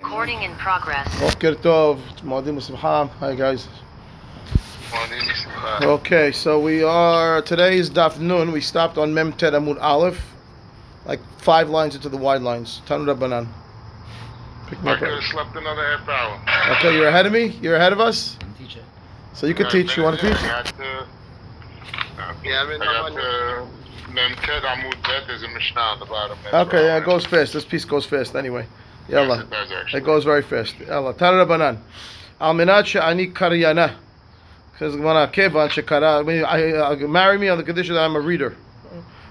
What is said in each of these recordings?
Recording in progress. Tov, Hi guys. Okay, so we are today daf nun. We stopped on Mem Ted Amud Aleph, like five lines into the wide lines. Tanu Rabbanan. I could have slept another half hour. Okay, you're ahead of me. You're ahead of us. So you could teach. You want to teach? Okay, yeah, it goes fast. This piece goes fast anyway. Yalla. It goes very fast. Yalla. Tanu Rabbanan. Al menat she'ani karyana. Says Gemara, kevan shekara. I- uh, Marry me on the condition that I'm a reader.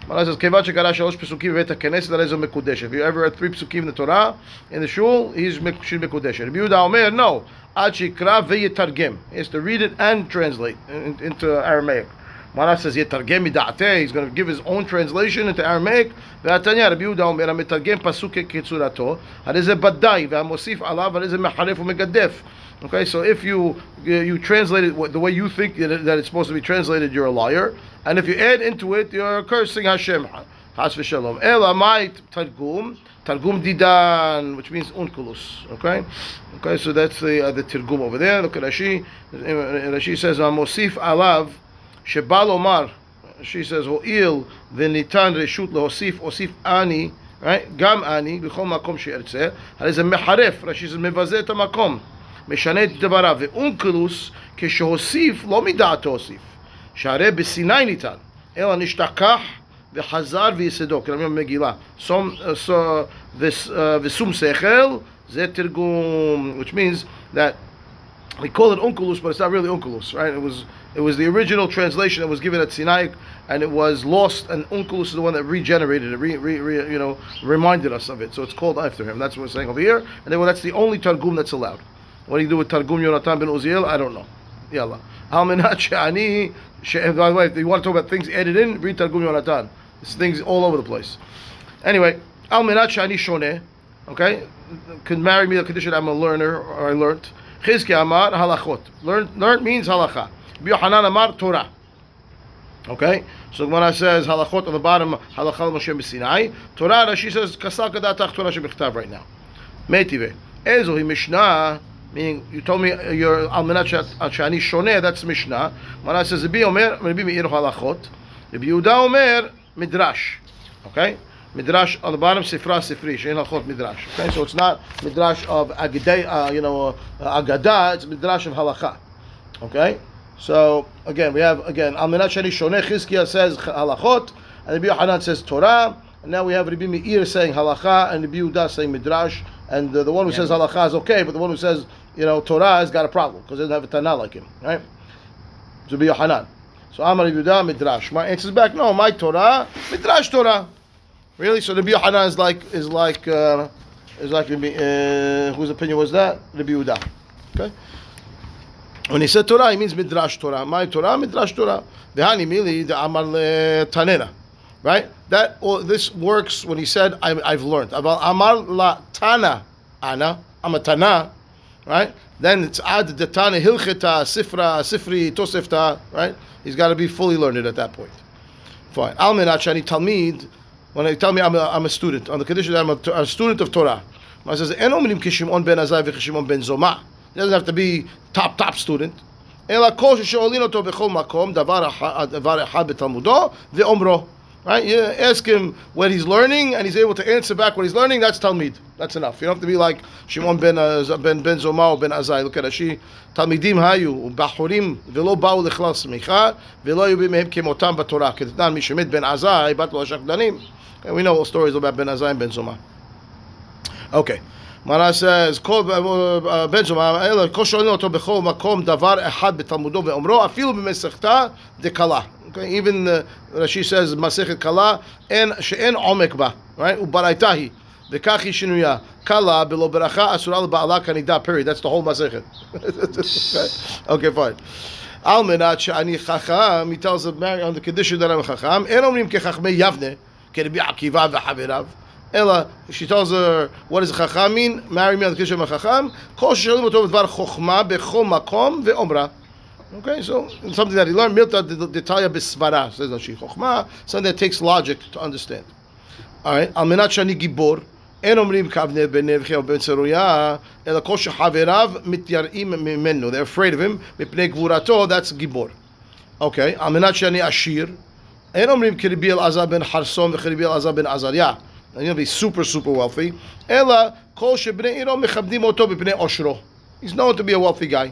Gemara says, kevan shekara shalosh pesukim hakenes, that is a mekudesh. If you ever read three pesukim in the Torah, in the shul, he's she's mekudesh. Rabbi Yehuda Omer, no. Ad shikra ve'yetargem. He has to read it and translate into Aramaic. Gemara says, yetargem mida'ateh. He's going to give his own translation into Aramaic. והתניא, רבי יהודה אומר, המתרגם פסוק כצורתו, הרי זה ודאי, והמוסיף עליו, הרי זה מחרף ומגדף. Okay, so if you you translate it the way you think that that it's supposed to be translated, you're a liar. And if you add into it, you're cursing Hashem. Has v'shalom. Ela mai targum, targum didan, which means unkulus. Okay, okay, so that's the uh, the targum over there. Look at Rashi. Rashi says, "Mosif alav shebal omar." She says, "Ho'il v'nitan reshut lehosif osif ani." Right, gam ani b'chol makom she'ertzeh. הרי זה מחרף. רש"י זה מבזה את המקום. משנה את דבריו, ואונקלוס כשהוסיף לא מדעתו הוסיף, שהרי בסיני ניתן, אלא נשתכח וחזר ויסדו, כלומר במגילה, סום, סו- וס- אה, ושום שכל, זה תרגום, which means that we call it unculus, but it's not really unculus, right? It was it was the original translation that was given at Sinai, and it was lost. And unculus is the one that regenerated it, re, re, re, you know, reminded us of it. So it's called after him. That's what we're saying over here. And then well, that's the only targum that's allowed. What do you do with targum Yonatan ben Uziel? I don't know. Yalla. She'ani. By the way, if you want to talk about things added in, read targum Yonatan. There's things all over the place. Anyway, al menat. Okay, can marry me the condition I'm a learner or I learned. Chizki amar halachot. Learn, learn means halacha. Yohanan amar Torah. Okay, so the Gemara says halachot on the bottom halacha Moshe Sinai. Torah, she says kasal kadatach Torah shebechtav right now. Metive. Ezo hi Mishnah. Meaning, you told me uh, your almanat shani shoneh. That's Mishnah. Gemara says Rabbi Omer, Rabbi Meir halachot. Rabbi Yehuda Omer midrash. Okay. Midrash on the bottom, Sifra Sifri, Shein Halchot Midrash. Okay, so it's not Midrash of Agadei, uh, you know, uh, Agada, it's Midrash of Halacha. Okay, so again, we have, again, Alminat Shani Shoneh Chizkiah says Halachot, and Rabbi Yohanan says Torah, and now we have Rabbi Meir saying Halacha, and Rabbi Yehuda saying Midrash, and the, the one who says Halacha is okay, but the one who says, you know, Torah has got a problem, because he doesn't have a Tana like him, right? Rabbi Yohanan. So Amar Yehuda Midrash. My answer's back, no, my Torah, Midrash Torah. Really? So Rabbi Yohanan is like is like uh, is like Rabbi, uh, whose opinion was that? Rabbi Yehuda. Okay. When he said Torah, he means Midrash Torah. My Torah, Midrash Torah. V'hani mili the Amar Tanena. Right? That or this works when he said I, I've learned. Aval Amar la Tana Ana. I'm a Tana. Right? Then it's Ad the Tana Hilcheta Sifra Sifri Tosefta. Right? He's got to be fully learned at that point. Fine. Al Talmid When they tell me I'm a, I'm a student, on the condition that I'm a, a student of Torah, I says, "En omrim kishimon ben azai v'kishimon ben zoma." He doesn't have to be top top student. אלא כל ששואלים אותו בכל מקום, דבר אחד, דבר אחד בתלמודו, ואומרו. Right? You ask him what he's learning, and he's able to answer back what he's learning. That's Talmid. That's enough. You don't have to be like Shimon ben Az- ben ben Zoma or ben Azai. Look at Rashi. תלמידים היו בחורים ולא באו לכלל סמיכה ולא היו בימיהם כמותם בתורה. כתנן מי שמת בן עזאי, בת לו השקדנים. And we know all stories about Ben Azai Ben Zoma. Okay. Mara says, uh, uh, uh, Ben Zoma, Ela, Koshonu, Oto, Bechol, Makom, Davar, Ehad, Okay, even uh, Rashi says, Masechet Kala, and She'en, Omekba, right? Ubaraitahi. V'kachi shinuya, kala b'lo beracha asura l'ba'ala kanida, period. That's the whole masechet. okay, fine. Al menat she'ani chacham, he tells the man on the condition that I'm chacham, en omrim kechachmei yavneh, כרבי עקיבא וחבריו, אלא, she tells her, what does חכם mean? marry me on the condition of חכם, כל ששואלים אותו בדבר חוכמה בכל מקום ואומרה. Okay, so something that he learned, milta detalia besvara, says Rashi. Chokhmah, something that takes logic to understand. All right, al menat shani gibor, אין אומרים כאבנר בן נבחי או בן צרויה, אלא כל שחבריו מתייראים ממנו. They're afraid of him, מפני גבורתו, that's גיבור. אוקיי, על מנת שאני עשיר, אין אומרים כרבי אלעזר בן חרסון וכרבי אלעזר בן עזריה. I'm going to be super super wealthy. אלא כל שבני עירו מכבדים אותו בפני עושרו. He's known to be a wealthy guy.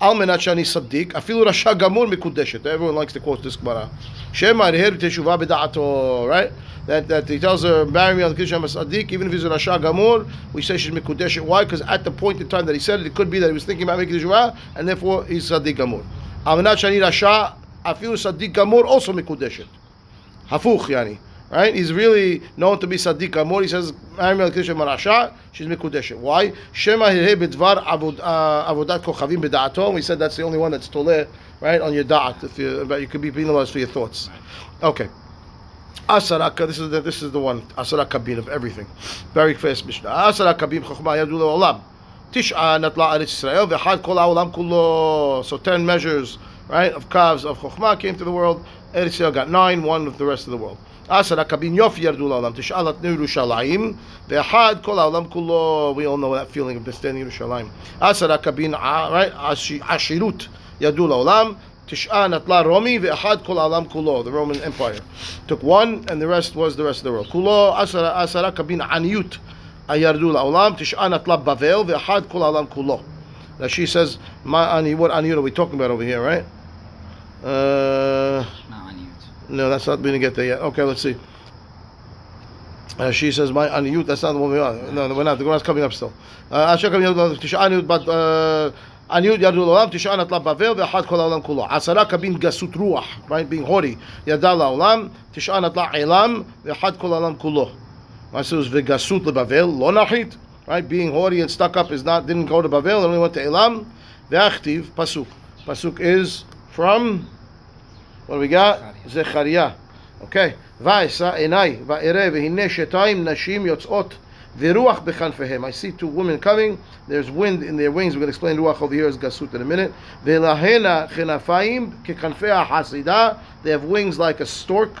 על מנת שאני צדיק, אפילו רשע גמור מקודשת. Everyone likes to quote this גמרא. שמא הרהר בתשובה בדעתו, right? That, that he tells her, marry me on the condition I'm a tzaddik, even if he's a rasha gamur, we say she's mikudeshet. Why? Because at the point in time that he said it, it could be that he was thinking about making teshuvah, and therefore he's tzaddik gamur. על מנת שאני רשע, afilu Sadiq Gamor also Mikudeshet. Hafuch, yani. Right? He's really known to be Sadiq Gamor. He says, I'm al Kishem Marasha, she's Mikudeshet. Why? Shema Hirhe Bidvar Avodat Kochavim Bida'atom. We said that's the only one that's tole, right? On your Da'at. If you, but you could be penalized for your thoughts. Okay. Asaraka, this is the, this is the one. Asaraka Kabir of everything. Very first Mishnah. Asaraka Kabir Chokhmah Yadul Olam. Tish'a Natla Eretz Yisrael. V'had Kol Olam Kulo. So ten measures right, of calves of chokhmah came to the world. Eretz Yisrael got nine, one with the rest of the world. Yofi yardu le'olam. Tish'a latnu Yerushalayim v'chad kol ha'olam kulo. We all know that feeling of standing Yerushalayim. Asara kabin, ah, right, ashi- ashirut yadu le'olam. Tish'a natla Romi ve'achad kol alam kulo, the Roman Empire. Took one, and the rest was the rest of the world. Kulo asara asara kabin aniyut. Tish'a natla Bavel ve'achad kol alam kulo. Now she says, what aniyut are we talking about over here, right? Uh, Not no, that's not going to get there yet. Okay, let's see. Uh, she says, "My aniyut." That's not the one we are. No, we're not. The Gemara's coming up still. Asher coming up. Tisha aniyut, but uh, aniyut yadu olam. Tisha anat la bavel ve'achad kol olam kulo. Asara kabin gasut ruach, right? Being haughty. Yada la olam. Tisha anat la elam ve'achad kol olam kulo. My says ve'gasut lebavel lo nachit. Right? Being haughty and stuck up is not didn't go to Bavel. It only went to Elam. Ve'achtiv pasuk. Pasuk is from what do we got? Zechariah. Okay. ואשא עיניי ואראה והנה שתיים נשים יוצאות ורוח בכנפיהם. I see two women coming. There's wind in their wings. We're going to explain רוח over here as gasut in a minute. ולהנה כנפיים ככנפי החסידה. They have wings like a stork.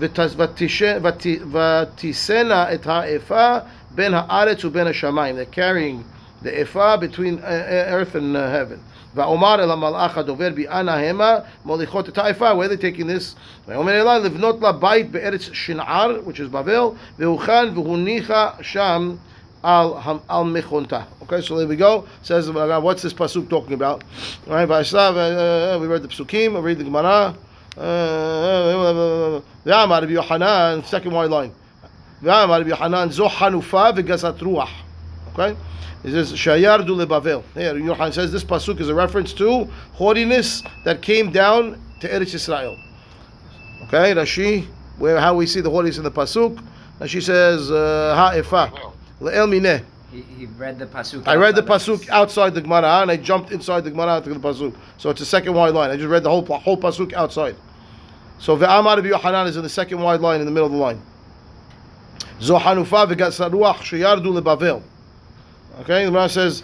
ותס- ותיש- ות- ותישאנה את האפה בין הארץ ובין השמיים. They're carrying the ephah between uh, uh, earth and uh, heaven. Va'omar el ha'malach ha'dover bi'ana hema molichot ta'ifa. Where are they taking this? Va'omer elai livnot la bait be'eretz shinar, which is Babel, ve'uchan v'hunicha sham al al mechonta. Okay, so there we go. Says what's this pasuk talking about? Right. We read the psukim, we read the Gemara. Va'amar Rabbi Yohanan, second white line. Va'amar Rabbi Yohanan, zo hanufa v'gazat ruach. Okay? It says, Shayardu lebavel. Here, Yochanan says this pasuk is a reference to haughtiness that came down to Eretz Israel. Okay, Rashi, where how we see the haughtiness in the pasuk. Rashi says, uh, Ha'efa, le'el mineh. He, he read the pasuk. I read the pasuk outside the Gemara and I jumped inside the Gemara to the pasuk. So it's a second wide line. I just read the whole whole pasuk outside. So ve'amar Rabbi Yochanan is in the second wide line in the middle of the line. Zohanufa v'gatsaruach sheyardu lebavel. Okay, the Gemara says,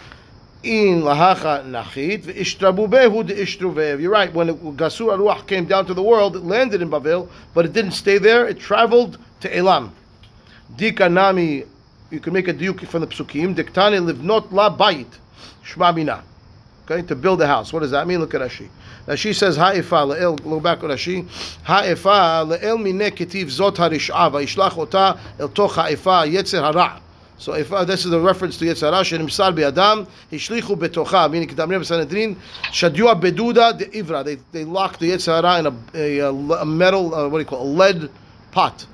"In lahacha nachit ve'ishtrabubehu de'ishtruvev." You're right. When Gasur Aruach came down to the world, it landed in Bavel, but it didn't stay there. It traveled to Elam. Dika nami, you can make a diuk from the psukim. Diktani livnot la bayit, shma. Okay, to build a house. What does that mean? Look at Rashi. Rashi says ha'ifa le'el. Look back at Rashi. Ha'ifa le'el mine ketiv zot harish'a va'ishlach ota el toch ha'ifa yetzer hara. So if uh, this is a reference to Yetzer Hara, שנמסר בידם, השליכו בתוכה, meaning כתאמרים בסנהדרין, שדיוע בדודה דעברה. They, they locked the Yetzer Hara in a, a, a metal, uh, what do you call it, a lead pot.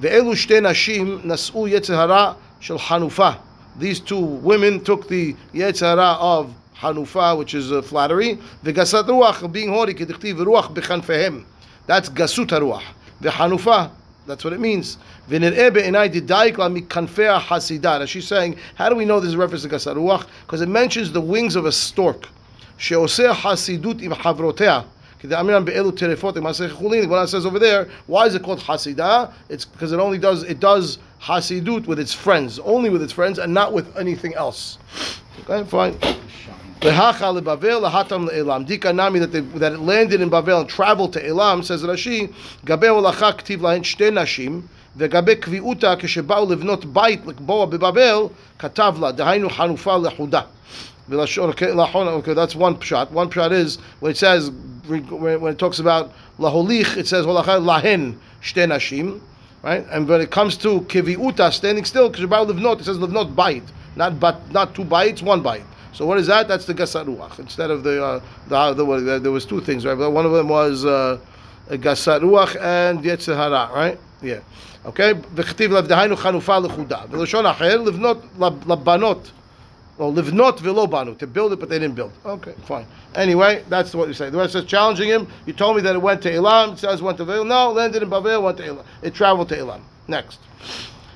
ואלו שתי נשים נשאו יצר הרע של חנופה. These two women took the יצר הרע of חנופה, which is uh, flattery, וגסת רוח, being haughty, כדכתיב רוח בכנפיהם. That's גסות הרוח. וחנופה, that's what it means. ונראה בעיניי דדייק לה מכנפי החסידה. As she's saying, how do we know this is a reference to גסת רוח? Because it mentions the wings of a stork. שעושה חסידות עם חברותיה. כדאמרן באלו טרפות, במעשה חולין, the Gemara says over there, why is it called hasidah? It's because it only does, it does hasidut with its friends, only with its friends, and not with anything else. Okay, fine. Lehacha leBavel, lehatam leElam. Dika nami that, they, that it landed in Bavel and traveled to Elam, says Rashi, Gabe olacha ktiv lahen shte nashim, וגבי קביעותה כשבאו לבנות בית לקבוע בבבל, כתב לה, דהיינו חנופה לחודה. ולשון, okay, lahon, okay, that's one pshat. One pshat is when it says when when it talks about laholich, it says holacha lahen shte nashim, right? And when it comes to kiviuta, standing still, because about livnot, it says livnot bite, not but not two bites, one bite. So what is that? That's the gasat ruach instead of the uh, the, the, there was two things, right? But one of them was uh, gasat ruach and yetzer hara, right? Yeah. Okay. וכתיב לבדהיינו חנופה לחודה. ולשון אחר, לבנות לבנות. Well, livnot velo banu to build it, but they didn't build. Okay, fine. Anyway, that's what you say. The rest says challenging him. You told me that it went to Elam. It says went to Bavel. No, landed in Bavel, went to Elam. It traveled to Elam. Next,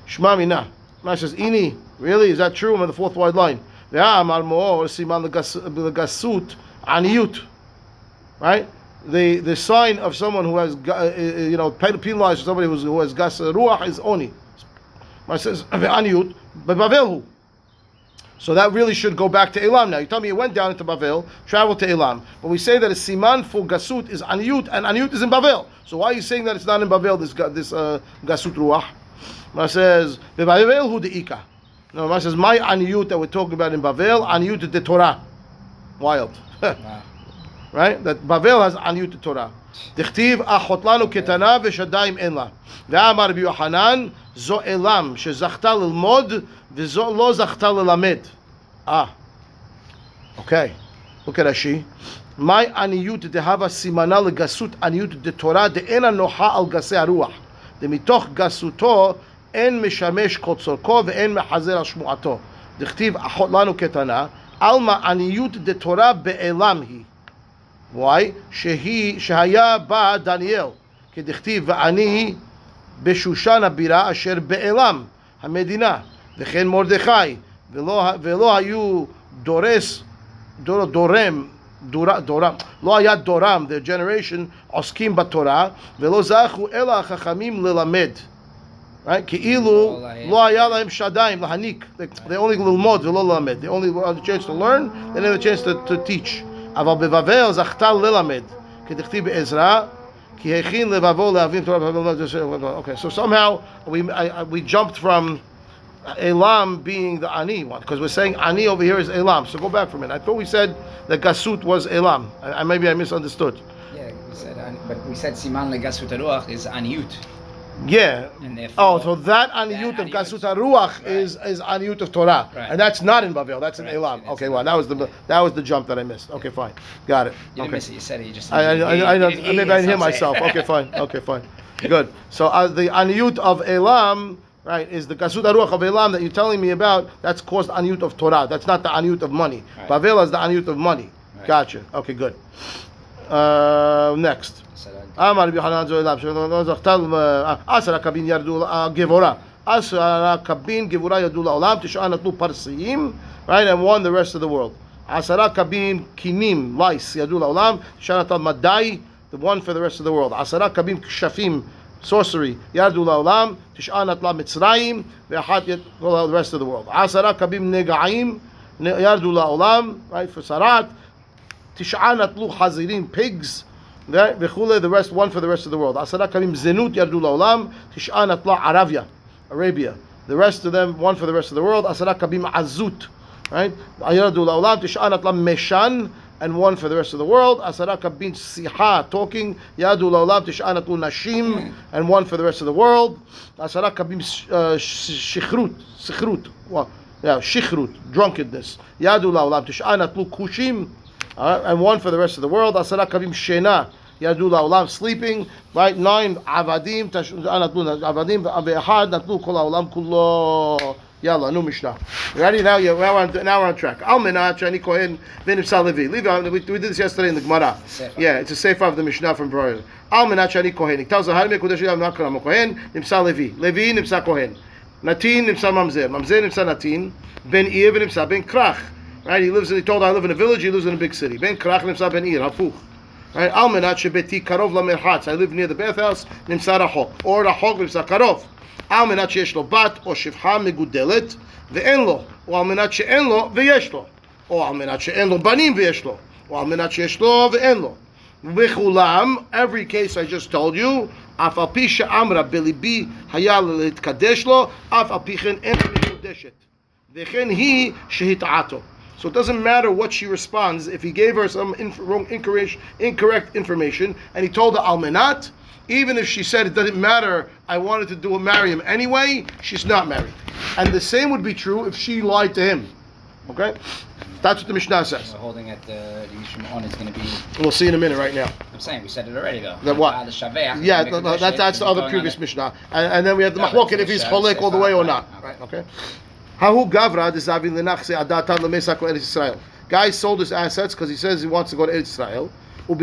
Shema mina. Rashi says, "Ini, really? Is that true?" I'm on the fourth wide line. Ve'amar mo'or siman legasut aniyut. Right. The the sign of someone who has uh, you know penalized somebody who's, who has gas ruach is oni. Rashi says ve'aniyut, but Bavel? So that really should go back to Elam now. You tell me it went down into Bavel, traveled to Elam. But we say that a siman for Gasut is Aniyut, and Aniyut is in Bavel. So why are you saying that it's not in Bavel, this, this uh, Gasut Ruach? Ma says, Bavel hu de'ika. No, Ma says, my Aniyut that we're talking about in Bavel, Aniyut de Torah. Wild. Wow. right? That Bavel has Aniyut de Torah. דכתיב אחות לנו קטנה ושדיים אין לה. ואמר רבי יוחנן, זו אלם שזכתה ללמוד וזו לא זכתה ללמד. אה, אוקיי. look at Rashi. מהי עניות דהבה סימנה לגסות עניות דתורה דאינה נוחה על גסי הרוח. דמתוך גסותו אין משמש צורכו ואין מחזר על שמועתו. דכתיב אחות לנו קטנה, עלמא עניות דתורה באלם היא. why? שהיא, שהיה בה דניאל, כדכתיב ואני בשושן הבירה אשר באלם המדינה, וכן מרדכי, ולא, ולא היו דורס, דור, דורם, דור, דורם, לא היה דורם, the generation, עוסקים בתורה, ולא זכו אלא החכמים ללמד. Right? כאילו לא היה להם שדיים להניק. They only ללמוד ולא ללמד. They only had a chance to learn, they didn't have a chance to, to teach. אבל בבבל זכתה ללמד, כדכתיב בעזרא, כי הכין לבבו להבין תורה בבבל. Okay, so somehow we, I, I- we jumped from Elam being the Ani one, because we're saying Ani over here is Elam. So go back for a minute. I thought we said that Gasut was Elam. I, I- maybe I misunderstood. Yeah, we said, an- but we said siman legasut haruach is aniyut, Yeah. Oh, so that Aniyut of Aniyut. Gasut Ruach Right. is is Aniyut of Torah, Right. and that's not in Bavel. That's in Elam. Okay, well that was the that was the jump that I missed. Okay, fine, got it. You Okay. it. You said it. You just. I, I, I, I, didn't- don't- you didn't maybe I hear myself. Okay, fine. Okay, fine. Good. So uh, the aniyut of Elam, right, is the kasut aruach of Elam that you're telling me about. That's caused aniyut of Torah. That's not the aniyut of money. Right. Bavel is the aniyut of money. Right. Gotcha. Okay, good. Uh, next. So that- אמר רבי יוחנן זו אליו, שלא זכתה, אה, עשר הקבין ירדו, אה, גבורה, עשר הקבין גבורה ירדו לעולם, תשעה נתנו פרסיים, right, and one the rest of the world. עשרה קבין קינים, lice, ירדו לעולם, תשעה נתן מדי, the one for the rest of the world. עשרה קבין כשפים, sorcery, ירדו לעולם, תשעה נטלה מצרים, ואחת ירדו the rest of the world. עשרה קבין נגעים, ירדו לעולם, right, for סרת, תשעה נטלו חזירים, pigs, Right? Vechule, the rest, one for the rest of the world. Asara Karim Zenut Yardu laolam Tish'an Atla Arabia, Arabia. The rest of them, one for the rest of the world. Asara Kabim Azut, right? Yardu laolam Tish'an Atla Meshan, and one for the rest of the world. Asara Kabin Siha, talking. Yardu laolam Tish'an Atlu Nashim, and one for the rest of the world. Asara Kabim Shikhrut, uh, Sikhrut, well, yeah, Shikhrut, drunkenness. Yardu laolam Tish'an Atlu Kushim, and one for the rest of the world. Asara Kabim Shena, yadu la'olam sleeping. Right, nine avadim tash- natu avadim ve'ahad natu kol ha'olam kulo. Yalla, new Mishnah. Ready now? Yeah, now we're on, now we're on track. Menach ani kohen v'nimsa levi. Levi, we, we did this yesterday in the Gemara. Yeah, it's a sefer of the Mishnah from prior. Al menach ani kohen. It tells us how to make kodesh yam nakram kohen nimsa levi. Levi nimsa kohen. Natin nimsa mamzer. Mamzer nimsa natin. Ben ir v'nimsa ben krach. Right? He lives. In, he told I live in a village. He lives in a big city. Ben krach nimsa ben ir. Right? Al menat shebeti karov lamerhatz. I live near the bathhouse. Nimsa rachok. Or rachok nimsa karov. על מנת שיש לו בת או שפחה מגודלת ואין לו, או על מנת שאין לו ויש לו, או על מנת שאין לו בנים ויש לו, או על מנת שיש לו ואין לו. בכולם, every case I just told you, אף על פי שאמרה בליבי היה להתקדש לו, אף על פי כן אין מקודשת. וכן היא שהטעתו. So it doesn't matter what she responds. If he gave her some inf- wrong, incorrect, incorrect information, and he told her almenat, even if she said it doesn't matter, I wanted to do a marry him anyway, she's not married. And the same would be true if she lied to him. Okay, that's what the Mishnah says. We're holding at the the Shimon is going to be. We'll see in a minute. Right now. I'm saying we said it already though. The what? The Shaveach. Yeah, no, no, that, that's the other previous. Mishnah, and, and then we have the machloket if he's cholek all the way or not. right. Okay. Hahu gavra Israel. Guy sold his assets because he says he wants to go to Israel. He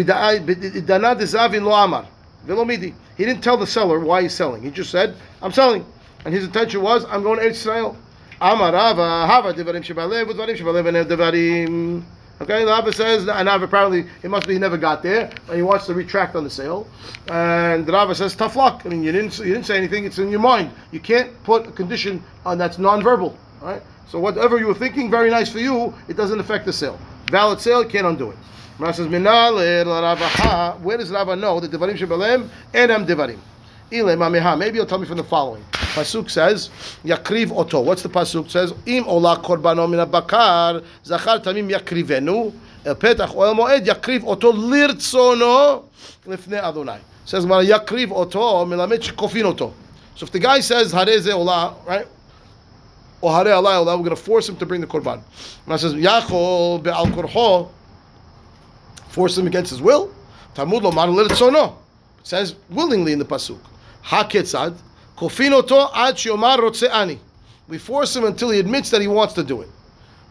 didn't tell the seller why he's selling. He just said, "I'm selling," and his intention was, "I'm going to Israel." Amar Rava hava. Okay, the Rava says, and Rava apparently it must be he never got there, and he wants to retract on the sale. And Rava says, tough luck. I mean, you didn't you didn't say anything. It's in your mind. You can't put a condition on that's non-verbal. Right. So whatever you were thinking, very nice for you, it doesn't affect the sale. Valid sale, can't undo it. Where does Rava know that devarim shebalem enam devarim? Ile mameha. Maybe you'll tell me from the following. Pasuk says, Yakriv oto. What's the pasuk says? Im ola korbano Mina bakar zachar tamim yakrivenu el petach oel moed yakriv oto lirtzono lifnei Adonai. Says yakriv oto melamed shekofin oto. So if the guy says hareze ola, right? Or hare we're going to force him to bring the korban. And I says yachol be'al korho, force him against his will. Talmud lo man lirtzono. It says willingly in the pasuk. Haketzad, kofin oto ad shiomar rotze ani. We force him until he admits that he wants to do it.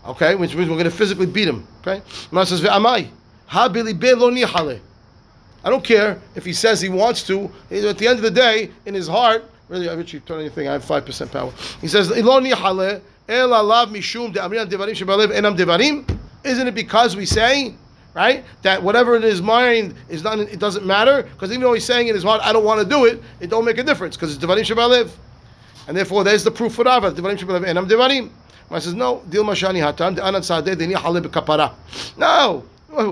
Okay, which means we're going to physically beat him. Okay, Man says ve'amai ha bilibe lo nihale. I don't care if he says he wants to. At the end of the day, in his heart, really, I Richie, turn anything. I have five percent power. He says lo nihale el alav mishum de'amrinan devarim shebalev enam devarim. Isn't it because we say right? That whatever in his mind is not, it doesn't matter because even though he's saying in his heart, I don't want to do it, it don't make a difference because it's devarim shebalev, and therefore there's the proof for Rava. Devarim shebalev enam devarim. I says no. Dil mashani hatam de'anan sadeh deni halib kapara. No,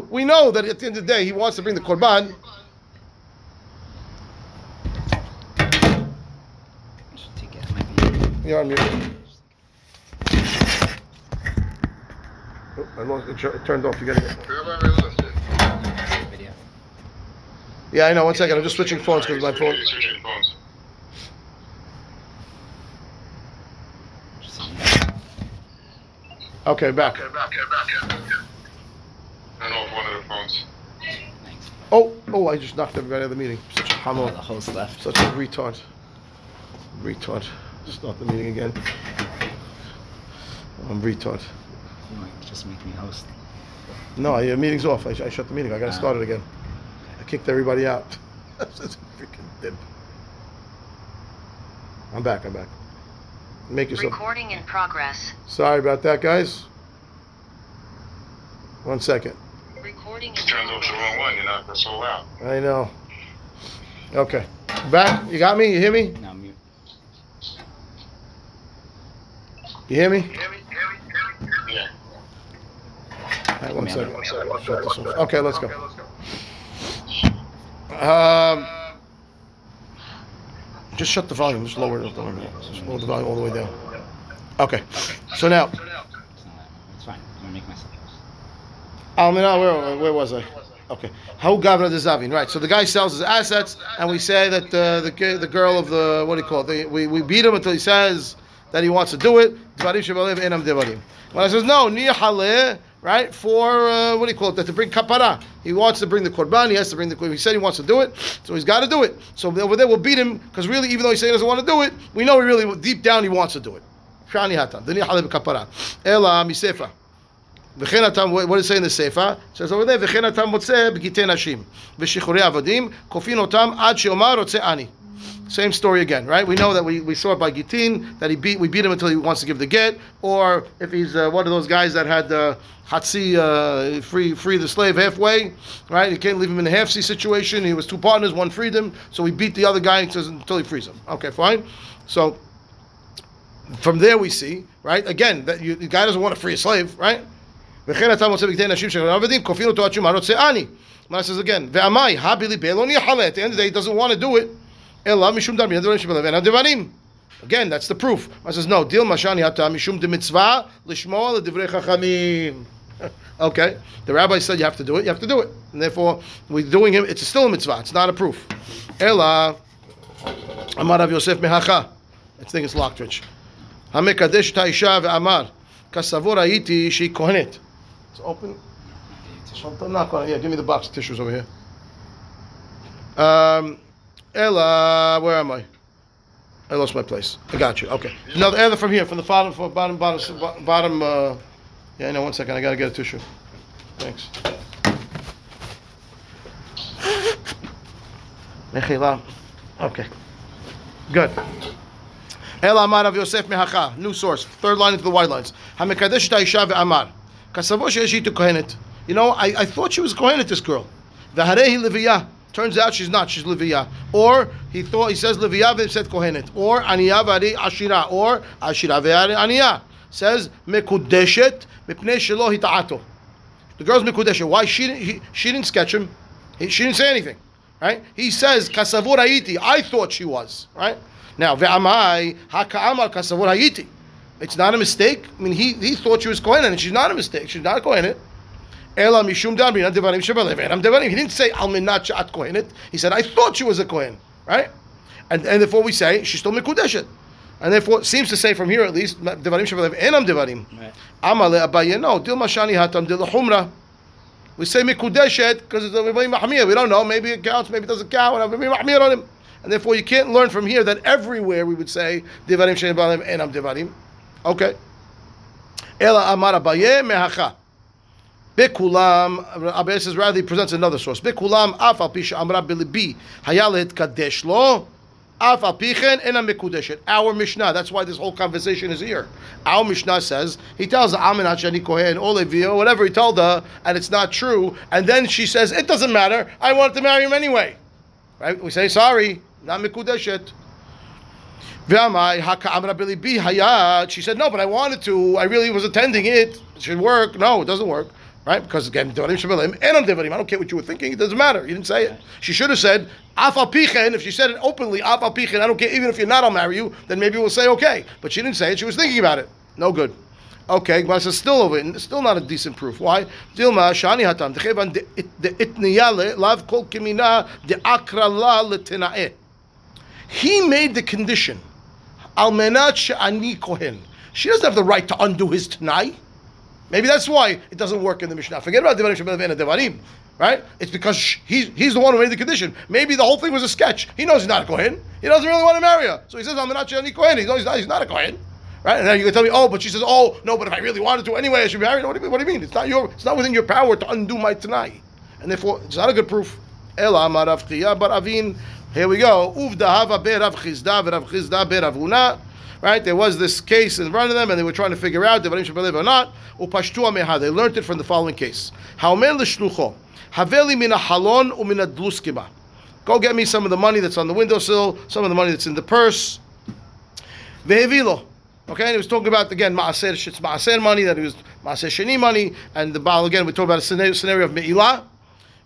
we know that at the end of the day he wants to bring the korban. Should take it. Might be- You're on. Oh, I lost, it it turned off. You got it. Whoever. Video. Yeah, I know. One second. I'm just switching phones because my phone. Switching phones. Just sitting back. Okay, back. Okay, back, okay, back, okay. Turn off one of the phones. Oh, oh! I just knocked everybody out of the meeting. Such a Oh, hammer. the host left. Such a retard. Retard. Start the meeting again. I'm retard. You might Just make me host. No, your meeting's off. I, I shut the meeting. I got to Ah. start it again. I kicked everybody out. That's just a freaking dip. I'm back. I'm back. Make yourself. Recording in progress. Sorry about that, guys. One second. Recording in You turned off the wrong progress. one, you're not, that's so loud. I know. Okay. Back. You got me? You hear me? Now mute. You hear me? Yeah. All right, one second. One second. Shut this off. Okay, let's go. Um, just shut the volume. Just lower it. Just lower the volume all the way down. Okay. So now, It's not that. It's fine. I'm gonna make myself. Almina, where, where was I? Okay. How Gavra de Zavin. Right. So the guy sells his assets, and we say that uh, the the girl of the what do you call it? We, we beat him until he says that he wants to do it. Dvarim shebalev enam devarim. When I says no, niyahale, right? For uh, what do you call it? That to bring kapara. He wants to bring the korban. He has to bring the. He said he wants to do it, so he's got to do it. So over there we'll beat him because really, even though he says he doesn't want to do it, we know he really deep down he wants to do it. Shani hatan. Niyahale b'kapara. Ela misefa. וכן אתה, what does it say in the Sefer? It says over there, וכן אתה מוצא בגיטי נשים ושחרורי עבדים, כופין אותם עד שיאמר רוצה אני. Same story again, right? We know that we, we saw it by Gitin, that he beat, we beat him until he wants to give the get, or if he's uh, one of those guys that had uh, Hatsi, uh, free, free the slave halfway, right? You can't leave him in a half C situation. He was two partners, one freed him, so he beat the other guy until he frees him. Okay, fine. So, from there we see, right? Again, that you, the guy doesn't want to free a slave, right? וכן אתה מוצא בגדי נשים של עבדים, כופין אותו עד שומר רוצה אני. מה says again, ועמי, הבילי בלא ניחלה, at the end of the day he doesn't want to do it, Again, that's the proof. I says no. Dil mashani hata mishum de mitzvah lishmoa ledivrei chachamim. Okay, the rabbi said you have to do it. You have to do it, and therefore we're doing it. It's still a mitzvah. It's not a proof. Ela amar Rav Yosef mehacha. I think it's Lockridge. Hamekadesh ta'isha ve'amar kasavor hayiti she kohenet. It's open. Yeah, give me the box of tissues over here. Um, Ella, where am I? I lost my place. I got you. Okay. Another the other from here, from the bottom, from bottom, bottom, bottom. Uh, yeah, no, one second. I gotta get a tissue. Thanks. Mechila. Okay. Good. El Amar of Yosef Mehacha. New source. Third line into the white lines. Hamekadesh Taisha ve'amar. Kasavo she'eshi to kohenet. You know, I, I thought she was kohenet, this girl. V'harehi leviyah. Turns out she's not. She's leviyah. Or he thought he says and said kohenet. Or aniyah v'ari ashira. Or ashira v'ari aniyah. Says mekudeshet mipnei shelo hita'ato. The girl's mekudeshet. Why she didn't? He, she didn't sketch him. He, she didn't say anything. Right? He says kasavur hayiti. I thought she was. Right? Now ve'amai haka'amar kasavur hayiti. It's not a mistake. I mean, he, he thought she was kohenet, and she's not a mistake. She's not a kohenet. Ela mishum damrin devarim shebalev enam devarim. He didn't say al minat at kohenet. He said I thought she was a kohen, right? And and therefore we say she's still mikudeshet. And therefore it seems to say from here at least devarim enam devarim. Amale abaye no dil mashani hatam dil humra. We say mikudeshet because it's a mahmir. We don't know. Maybe it counts. Maybe it doesn't count. And mahmir on him. And therefore you can't learn from here that everywhere we would say devarim shebalev enam devarim. Okay. Ela amar abaye mehacha. Bikulam, Abaye says rather he presents another source. Bikulam af al pisha amra bilibi hayalet kadesh lo af al pichen ena. Our Mishnah. That's why this whole conversation is here. Our Mishnah says he tells her Aminat Shani Kohen whatever he told her, and it's not true. And then she says it doesn't matter. I wanted to marry him anyway. Right? We say sorry, not bilibi. She said no, but I wanted to. I really was attending it. It should work. No, it doesn't work. Right? Because again, Devarim and I'm Devarim. I don't care what you were thinking. It doesn't matter. You didn't say it. She should have said, Pichen. If she said it openly, Pichen, I don't care. Even if you're not, I'll marry you. Then maybe we'll say okay. But she didn't say it. She was thinking about it. No good. Okay, but it's still over. Still not a decent proof. Why? Dilma shani hatam itniyale. He made the condition. Al menat she'ani kohen. She doesn't have the right to undo his tanai. Maybe that's why it doesn't work in the Mishnah. Forget about Devarim Shabbat Devarim, right? It's because he's, he's the one who made the condition. Maybe the whole thing was a sketch. He knows he's not a Kohen. He doesn't really want to marry her. So he says, I'm not Shani Kohen. He knows he's not, he's not a Kohen. Right? And then you can tell me, oh, but she says, oh, no, but if I really wanted to anyway, I should be married. What do you mean? What do you mean? It's not your, it's not within your power to undo my Tanai. And therefore, it's not a good proof. Ela amar Rav Chiya Avin. Here we go. Uvda hava be Rav Chisda, Rav Chisda be Rav Huna. Right? There was this case in front of them, and they were trying to figure out Devarim believe or not. Upashtu ameha. They learned it from the following case. Haveli mina halon umina. Go get me some of the money that's on the windowsill, some of the money that's in the purse. Vehevilo. Okay, and he was talking about again maaser shit's maaser money that it was maaser sheni money, and the baal again we talk about a scenario, scenario of me'ilah,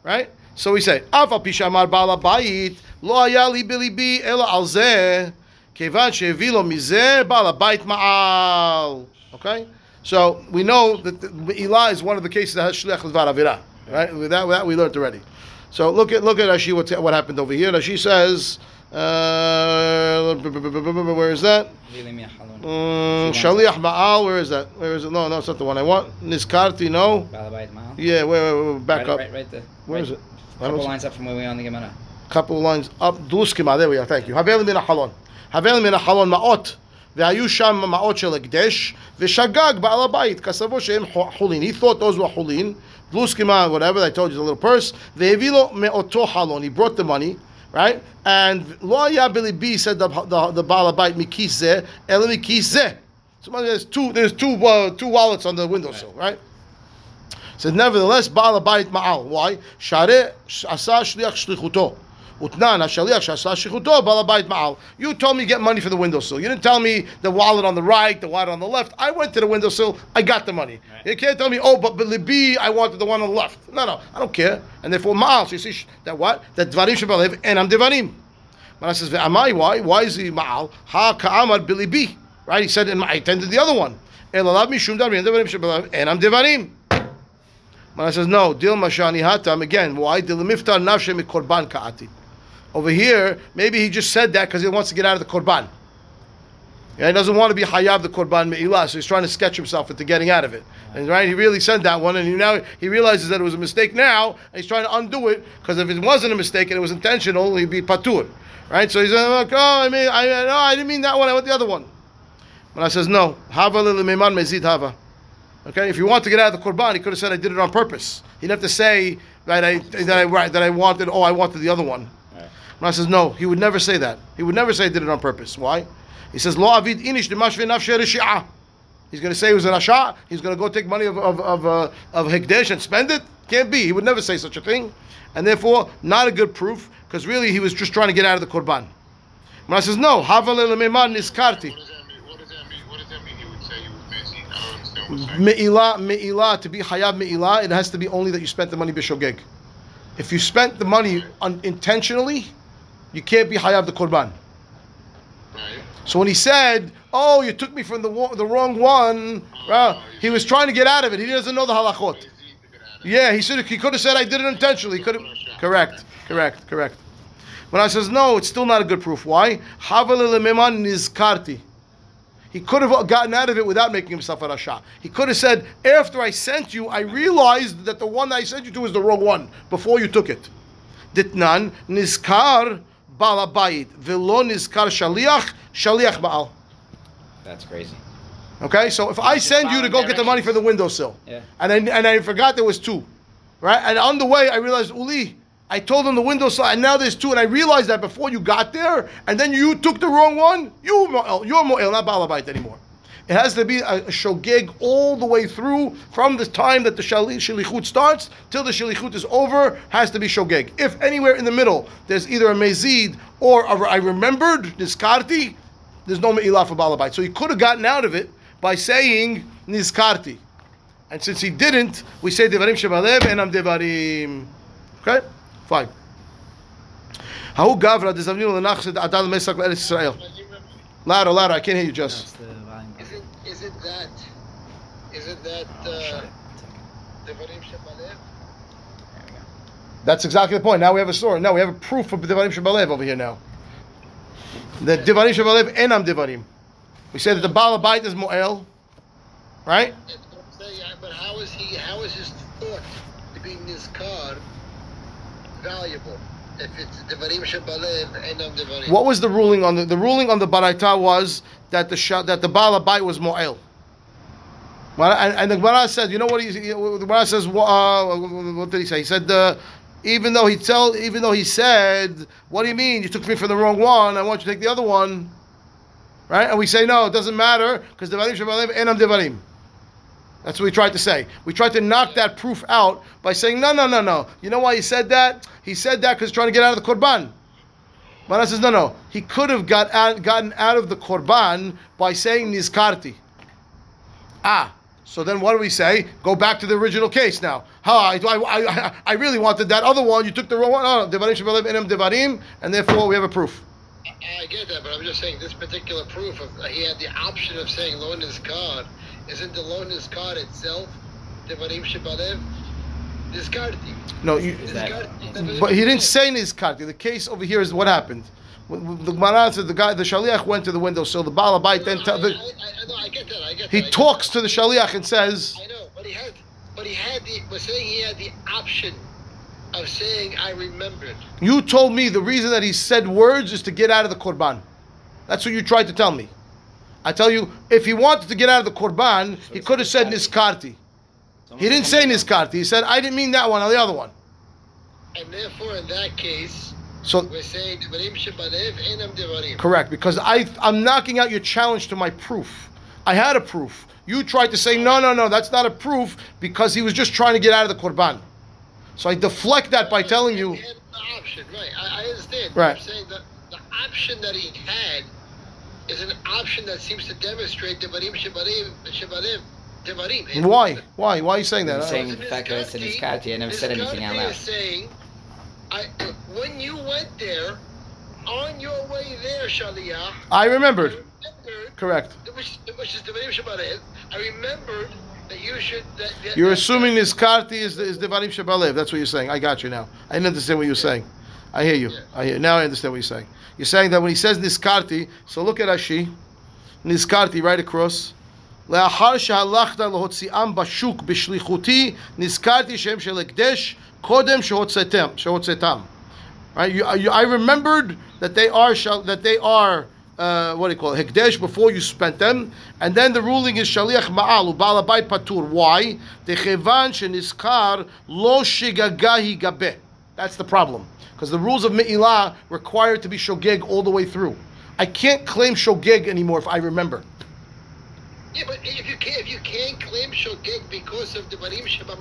right? So we say afa pishamar bala bayit lo ayali bilibi ela al zeh kevan she'evi lo mizeh bala bayit ma'al. Okay, so we know that Eli is one of the cases that has shliach l'var avira, right? With that, with that we learned already. So look at look at Rashi what what happened over here. Rashi says. Uh, where is that? Mm, Shaliach Ma'al, where is that? Where is it? No, no, it's not the one I want. Niskarti, no. Balabait Yeah, wait, wait, wait, back right, up. Right, right there. Where right, is it? I Couple lines up from where we are on the Gemara. couple lines up. Duskima, there we are, thank you. Havel min halon. Havel min halon ma'ot. והיו שם מעות של הקדש, ושגג בעל הבית, כסבו שהם חולין. He thought those were חולין, דלוסקימה, whatever, I told you, the little purse, והביא לו מאותו חלון, he brought the money, right? And לא היה בליבי, said the, the, the בעל הבית, מכיס זה, אלא מכיס זה. So there's two, there's two, uh, two wallets on the windowsill, right? says nevertheless בעל הבית מעל. Why? שהרי עשה שליח שליחותו. Utnan, Hashaliach, Ma'al. You told me to get money for the windowsill. You didn't tell me the wallet on the right, the wallet on the left. I went to the windowsill, I got the money. Right. You can't tell me, oh, but, but Libi, I wanted the one on the left. No, no, I don't care. And therefore, Ma'al. So you see that what? That Dvarim Shabbalev, and I'm Devarim. But says, Am I? why? Why is he Ma'al? Ha Ka'amar Bilibi. Right? He said, and I attended the other one. And I'm Devarim. Mana says, no, Dil Mashani Hatam, again, why? Dil Miftar Nafshe Mikorban Ka'ati. Over here, maybe he just said that because he wants to get out of the korban. Yeah, he doesn't want to be hayav the korban me'ilah, so he's trying to sketch himself into getting out of it. And right, he really said that one, and he now he realizes that it was a mistake now, and he's trying to undo it because if it wasn't a mistake and it was intentional, he'd be patur. Right? So he's like, oh, I mean, I no, I didn't mean that one. I want the other one. When I says no, hava lelememan mezid hava. Okay, if you want to get out of the korban, he could have said I did it on purpose. He didn't have to say that I that I that I wanted. Oh, I wanted the other one. I says no, he would never say that. He would never say I did it on purpose. Why? He says lo avid inish reshi'ah. He's going to say it was an asha. He's going to go take money of of of, uh, of hekdesh and spend it. Can't be. He would never say such a thing, and therefore not a good proof because really he was just trying to get out of the korban. I says no, hava lelememan niskarti. What does that? What does that mean? What does that mean? He would say he was busy. I don't understand what you're saying. Me'ilah, me'ilah, to be hayav me'ilah, it has to be only that you spent the money bishogeg. If you spent the money un- intentionally, you can't be hayav the korban. Right. So when he said, "Oh, you took me from the wa- the wrong one," oh, well, he was trying to get out of it. He doesn't know the halachot. Busy to get out of it. Yeah, he should. He could have said, "I did it intentionally." He could have. Correct. Correct. Correct. When I says no, it's still not a good proof. Why? Nizkarti. He could have gotten out of it without making himself a rasha. He could have said, "After I sent you, I realized that the one I sent you to was the wrong one before you took it." Ditnan nizkar balabayit velo nizkar shaliach shaliach baal. That's crazy. Okay, so if I send you to go get the money for the windowsill, Yeah. and I, and I forgot there was two, right? And on the way I realized, Uli, I told him the windowsill, and now there's two, and I realized that before you got there, and then you took the wrong one. You you're mo'el, not balabait anymore. It has to be a, shogeg all the way through from the time that the shali, shalichut starts till the shalichut is over. Has to be shogeg. If anywhere in the middle there's either a mezid or a, I remembered niskarti, there's no me'ilah for balabait. So he could have gotten out of it by saying nizkarti. And since he didn't, we say devarim shebalev and I'm devarim. Okay, fine. Hahu gavra dezavninu lenachzed adal mesak le'eretz Israel. Louder, louder. I can't hear you, just. The volume. Isn't isn't that isn't that uh. Devarim Shebalev? There we go. That's exactly the point. Now we have a story. Now we have a proof of devarim shebalev over here now. The devarim shebalev enam devarim. We said that the balabait is mo'el, right? That's what I'm saying, I- But how is he? How is his thought to be Nizkar valuable? If it's Devarim Shebalev and I'm Devarim. What was the ruling on the the ruling on the baraita was that the that the balabait was mo'el. And, the Gemara said, you know what he the Gemara says? Uh, what did he say? He said, uh, even though he tell, even though he said, what do you mean? You took me for the wrong one. I want you to take the other one, right? And we say, no, it doesn't matter because devarim shebalev enam devarim. That's what we tried to say. We tried to knock that proof out by saying, no, no, no, no. You know why he said that? He said that because he's trying to get out of the korban. Mara says, no, no. He could have got out, gotten out of the korban by saying nizkarti. Ah, so then what do we say? Go back to the original case now. Ha, I, I, I, I really wanted that other one. You took the wrong one. No, no, devarim shebalev enam devarim, and therefore we have a proof. I get that, but I'm just saying this particular proof of he had the option of saying loan is card. Isn't the loan is card itself Devarim Shebalev? Nizkarti. No, you, Is. But he didn't say in his card. The case over here is what happened. The Gemara said the guy, the shaliach went to the window, so the balabait then tell the, I, I, no, I get that. I get he that. I get talks to the shaliach and says, I know, but he had, but he had the. We're saying he had the option of saying I remembered. "You told me the reason that he said words is to get out of the korban." That's what you tried to tell me. I tell you, if he wanted to get out of the korban, he could have said niskarti. He didn't say niskarti. He said, "I didn't mean that one, or the other one." And therefore, in that case, So we're saying Devarim Shebalev Enam Devarim. Correct, because I I'm knocking out your challenge to my proof. I had a proof. You tried to say no, no, no, that's not a proof because he was just trying to get out of the korban. So I deflect that by telling you. He had the option, right? I, I understand. Right. I'm saying that the option that he had is an option that seems to demonstrate Devarim Shebalev Shebalev Devarim. And Why? Why? Why are you saying that? I'm saying the fact that it's in his karti, I never said anything out Niskarti loud. is saying, I, when you went there, on your way there, Shaliyah, I I remembered. remembered, Correct. which, which is the Devarim Shabbat, I remembered that you should. That, that, You're that- assuming this karti is is devarim shebalev. That's what you're saying. I got you now. I didn't understand what you were saying. I hear you. Yeah. I hear. Now I understand what you're saying. You're saying that when he says niskarti, so look at Ashi, niskarti right across. לאחר שהלכת להוציאם בשוק בשליחותי, נזכרתי שהם של הקדש kodem shehotzetem shehotzetam. Right? You, you, I remembered that they are that they are uh, what do you call it? Hekdesh before you spent them, and then the ruling is shaliach ma'al ubalabai patur. Why? Dechevan sheniskar lo shigagahi gabe? That's the problem because the rules of me'ilah require to be shogeg all the way through. I can't claim shogeg anymore if I remember. Yeah, but if you can't, if you can't claim shogeg because of the barim sheba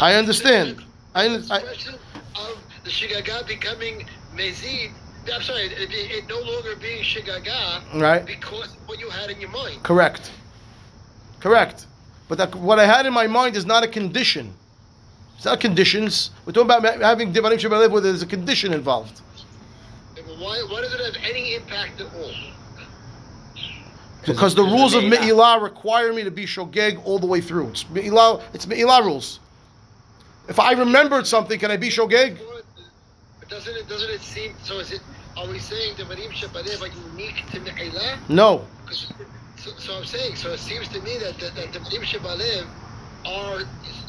I understand. I, It's I, a question of the shigaga becoming mezid. I'm sorry, it, it, it no longer being shigaga right. because of what you had in your mind. Correct. Correct. But that, what I had in my mind is not a condition. It's not conditions. We're talking about ma- having Divarim Shabbat where there's a condition involved. And Why, why does it have any impact at all? Because the rules of of Me'ilah. Me'ilah require me to be Shogeg all the way through. It's Me'ilah, it's Me'ilah rules. If I remembered something, can I be Shogeg? But doesn't it doesn't it seem so? Is it are we saying the Marim Shabbatev are unique to Me'ilah? No. 'Cause- So, so I'm saying, so it seems to me that, that, that the Marim Shabbatev are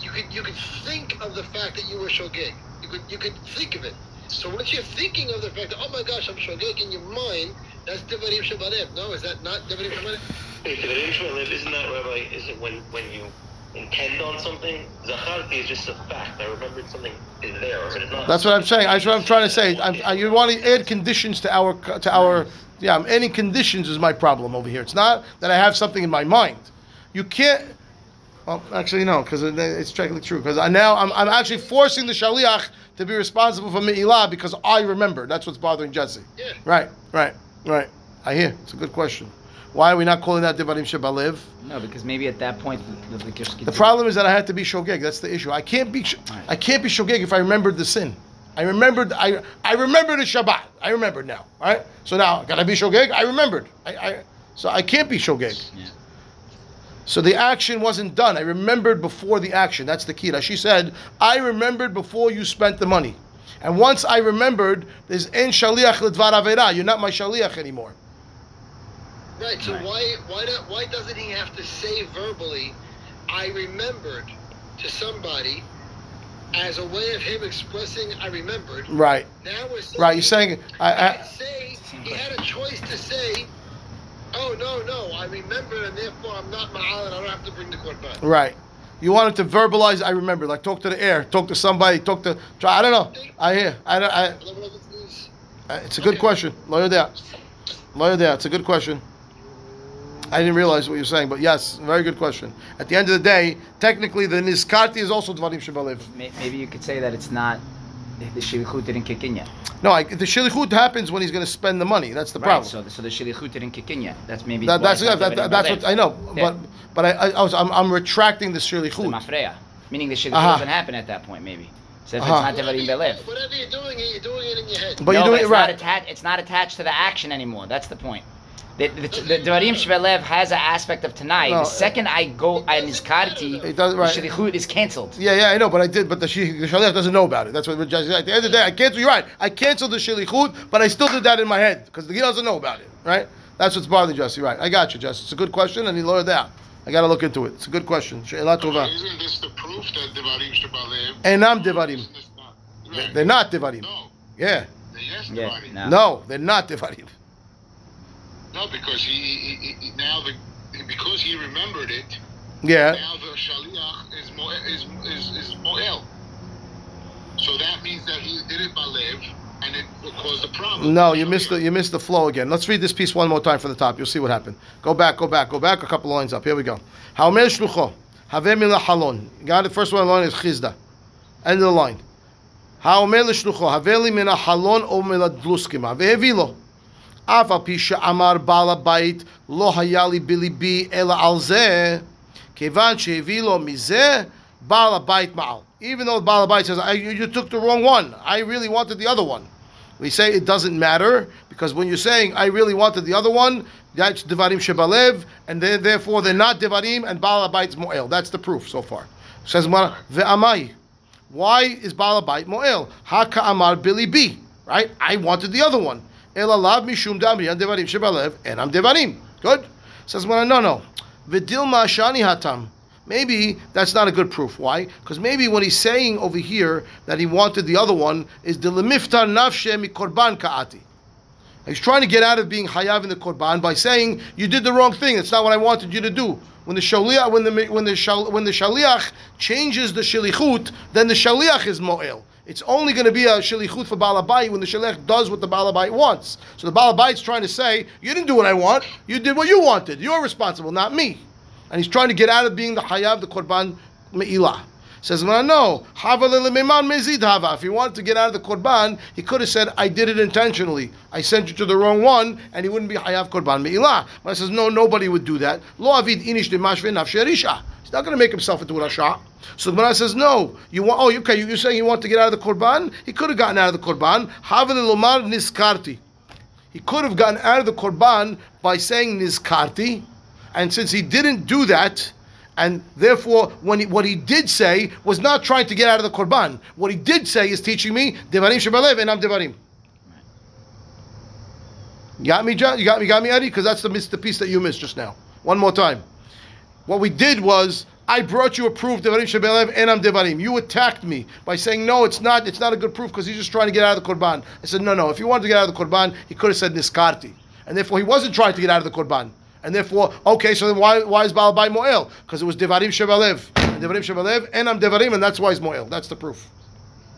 you could you could think of the fact that you were shogeg. You could you could think of it. So once you're thinking of the fact that oh my gosh I'm shogeg in your mind, that's Devarim Shebalev. No, is that not Devarim Shebalev? Wait, the Devarim Shabbat isn't that, Rabbi, is it when, when you intend on something? Zacharti is just a fact. I remembered something is there, but it's not. That's what I'm saying. That's what I'm trying to say. I'm, I, you want to add conditions to our to our. Yeah, I'm adding conditions is my problem over here. It's not that I have something in my mind. You can't. Well, actually, no, because it's technically true. Because I now I'm, I'm actually forcing the shaliach to be responsible for me'ilah because I remember. That's what's bothering Jesse. Yeah. Right, right, right. I hear. It's a good question. Why are we not calling that devarim shebalev? No, because maybe at that point the, the, the, The problem is that I had to be shogeg. That's the issue. I can't be. I can't be shogeg if I remembered the sin. I remembered. I I remembered the Shabbat. I remembered now. All right. So now can I be shogeg? I remembered. I, I so I can't be shogeg. Yeah. So the action wasn't done. I remembered before the action. That's the key. She said, I remembered before you spent the money. And once I remembered, there's en shaliach ledvar avera. You're not my shaliach anymore. Right. So Right. why why not why doesn't he have to say verbally, I remembered to somebody as a way of him expressing I remembered. Right. Now we're saying, Right. You're saying I, I say he had a choice to say, "Oh no, no, I remember, and therefore I'm not ma'al, and I don't have to bring the court back." Right. You wanted to verbalize. I remember, like talk to the air, talk to somebody, talk to. Try. I don't know. I hear. I don't. It's- I- it's a good Okay. question. Lawyer there. Lawyer there. It's a good question. I didn't realize what you're saying, but yes, very good question. At the end of the day, technically, the niskarti is also dvarim shebalev. Maybe you could say that it's not the shilichut didn't kick in yet. No, I, the shilichut happens when he's going to spend the money. That's the Right. problem. So the, so the shilichut didn't kick in yet. That's maybe that, that's it's that, that, that's what I know. Yeah. But but I, I, I was I'm, I'm retracting the It's the shilichut. mafreya, meaning the shilichut Aha. doesn't happen at that point. Maybe. So if Aha. it's not devarim belev. Whatever you're doing, you're doing it in your head. But no, you're doing but it right. Not attached, it's not attached to the action anymore. That's the point. The, the, the Devarim Shvelev has an aspect of tonight. No, the second I go I nizkarti, It does- right. the shilichut is cancelled. Yeah, yeah, I know, but I did. But the, shi- the shaliach doesn't know about it. That's what the judge. At the end of the day, I canceled. You're right. I canceled the shilichut, but I still did that in my head because he doesn't know about it. Right? That's what's bothering Jesse. Right? I got you, Jesse. It's a good question, and he lowered that. I got to look into it. It's a good question. She'elah tova. Isn't this the proof that Devarim Shabalev? Einam devarim. Isn't this not- Right. They're not devarim. No, Yeah. they're yes Yeah, no. No, they're not devarim. No, because he, he, he now the, because he remembered it. Yeah. Now the shaliach is mo, is, is, is moel. So that means that he did it by lev, and it caused a problem. No, you missed the you missed the flow again. Let's read this piece one more time from the top. You'll see what happened. Go back, go back, go back. A couple lines up. Here we go. Haomer shlucho haveh mila halon. Got the first one line is Chisda. End of the line. Haomer shlucho haveh li mina halon o mila dluskim. אף על פי שאמר בעל הבית לא היה לי בליבי אלא על זה, כיוון שהביא לו מזה, בעל הבית מעל. Even though בעל הבית says, I, you, you took the wrong one. I really wanted the other one. We say it doesn't matter because when you're saying I really wanted the other one, that's Devarim Shebalev, and then therefore they're not Devarim and Baal Habayit's Mo'el. That's the proof so far. Says Gemara, Ve'amai. Why is Baal Habayit Mo'el? Haka Amar Billy B. Right? I wanted the other one. El alav mishum damri and Devarim Shebalev, and I'm Devarim. Good? Says Gemara, no, no. Vidilma Shani Hatam. Maybe that's not a good proof. Why? Because maybe what he's saying over here that he wanted the other one is the lemiftar nafshe mi korban kaati. He's trying to get out of being hayav in the korban by saying you did the wrong thing. It's not what I wanted you to do. When the shaliach, when the when the shal, when the shaliach changes the shilichut, then the shaliach is moel. It's only going to be a shalichut for balabai when the shaliach does what the balabai wants. So the balabai is trying to say you didn't do what I want. You did what you wanted. You're responsible, not me. And he's trying to get out of being the hayav, the korban me'ilah. Says, lelememan mezid hava. If he wanted to get out of the korban, he could have said, I did it intentionally. I sent you to the wrong one, and he wouldn't be hayav korban me'ilah. But I says, no, nobody would do that. Lo avid inish demashve. He's not going to make himself into a rasha. So the Gemara says, no. You want? Oh, okay. You're saying you want to get out of the korban? He could have gotten out of the korban. Hava lelomar niskarti. He could have gotten out of the korban by saying niskarti. And since he didn't do that, and therefore, when he, what he did say was not trying to get out of the korban. What he did say is teaching me devarim shebalev and I'm devarim. You got me, John? You got me, got me, Eddie? Because that's the, the piece that you missed just now. One more time. What we did was I brought you a proof devarim shebalev and I'm devarim. You attacked me by saying no, it's not. It's not a good proof because he's just trying to get out of the korban. I said no, no. If he wanted to get out of the korban, he could have said niskarti, and therefore he wasn't trying to get out of the korban. And therefore, okay, so then why why is Baal Bai Moel? Because it was Devarim Shebalev. Devarim Shebalev, and I'm Devarim, and that's why it's Moel. That's the proof.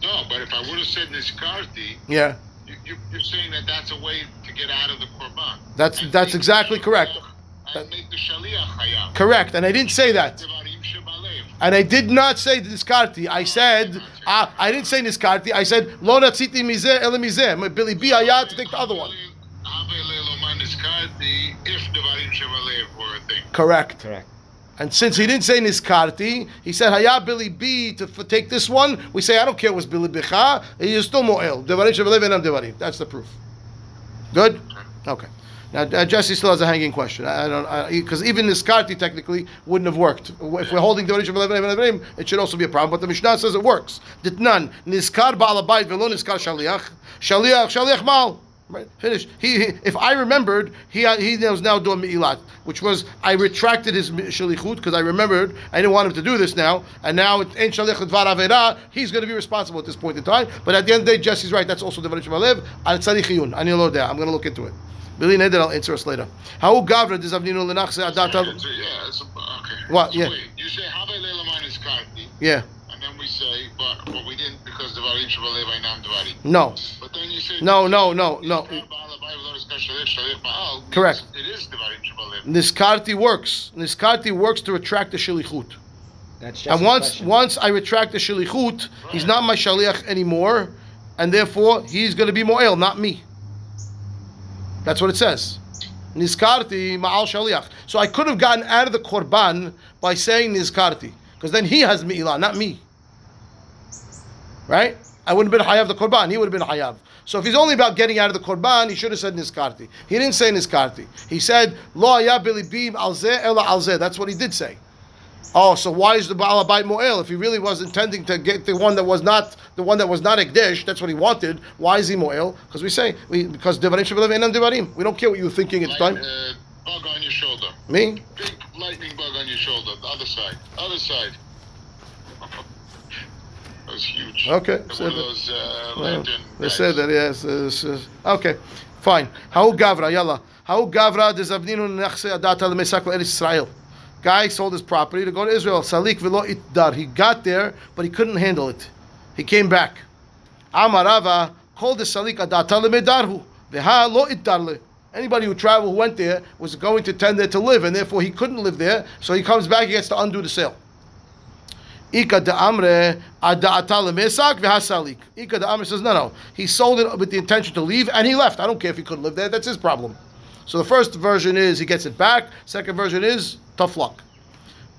No, but if I would have said Niskarti, Yeah. you, you, you're saying that that's a way to get out of the korban. That's- And that's exactly correct. shaliach- And make the shaliach hayam. Correct. And I didn't say that. And I did not say Niskarti. I said, uh, I didn't say Niskarti. I said, Lo natziti mizeh ele mizeh. Billy B. Ayat to take the other one. Have Niskarti if Devarim shebalev were a thing. Correct. Correct. And since he didn't say Niskarti, he said Hayah Billy B to f- take this one. We say I don't care what's Billy Bicha. He is still Moel. Devarim Shevalev and Devarim. That's the proof. Good. Okay. Now uh, Jesse still has a hanging question. I, I don't because even Niskarti technically wouldn't have worked. If we're holding Devarim Shevalev and Devarim, it should also be a problem. But the Mishnah says it works. Ditnan Niskar Ba'alabayit velo Niskar Shaliach Shaliach Shaliach Mal. Right, finish. He, he, if I remembered, he uh, he was now doing mi'ilat, which was I retracted his shalichut because I remembered I didn't want him to do this now, and now it ain't shalich dvar avera. He's going to be responsible at this point in time. But at the end of the day, Jesse's right. That's also devarim shemalev al tzadichiyun. I need to know that. I'm going to look into it. bli neder, I'll answer us later. How gavra dizavninu lenachse adat Yeah, it's a- it's okay. What? So Yeah. wait, you say have leloman Niskarti, Yeah. And then we say, but but we didn't because Devarim shebalev ainam Devarim. No. But then you say No, no, no, no. Correct. It is Devarim shebalev. Niskarti works. Niskarti works to retract the shalichut. That's just And once question. once I retract the shalichut, he's not my shaliach anymore, and therefore he's going to be moel, not me. That's what it says. Nizkarti ma'al shaliach. So I could have gotten out of the korban by saying nizkarti, because then he has mi'ilah, not me. Right? I wouldn't have been hayav the korban. He would have been hayav. So if he's only about getting out of the korban, he should have said niskarti. He didn't say niskarti. He said lo bilibim alzeh ela alzeh. That's what he did say. Oh, so why is the Baal Abayit Moel? If he really was intending to get the one that was not the one that was not Ekdesh, that's what he wanted. Why is he Moel? Because we say we because Devarim Shevalev Enam Devarim. We don't care what you're thinking at the time. uh, bug on your shoulder. Me? Big lightning bug on your shoulder. The other side. Other side. That was huge. Okay, One said of those uh, Well, they guys. said that yes. uh, okay, fine. How Gavra? Yalla. How Gavra dezavninu nechse adata lemesak Eretz Israel. Guy sold his property to go to Israel. Salik velo itdar. He got there, but he couldn't handle it. He came back. Amarava called the Salik adata lemedarhu. Veha lo itdarle. Anybody who traveled, who went there, was going to tend there to live, and therefore he couldn't live there. So he comes back, he gets to undo the sale. Ika de Amre v'hasalik. Ika de Amre says, no, no. He sold it with the intention to leave, and he left. I don't care if he couldn't live there. That's his problem. So the first version is he gets it back. Second version is tough luck.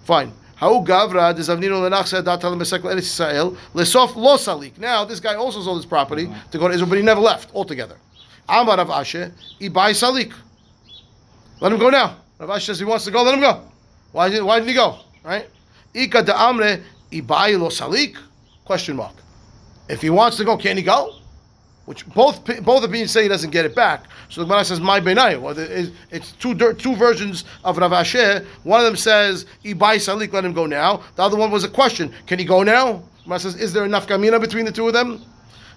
Fine. Now this guy also sold his property to go to Israel, but he never left altogether. Amar Rav Ashi, ibai salik. Let him go now. Rav Ashi says he wants to go. Let him go. Why did Why didn't he go? Right? Ika de amre ibai lo salik? Question mark. If he wants to go, can he go? Which both both opinions say he doesn't get it back. So the Gemara says my benai. Well, it's- two two versions of Rav Asher. One of them says ibai salik, let him go now. The other one was a question: Can he go now? Gemara says, is there enough kamina between the two of them?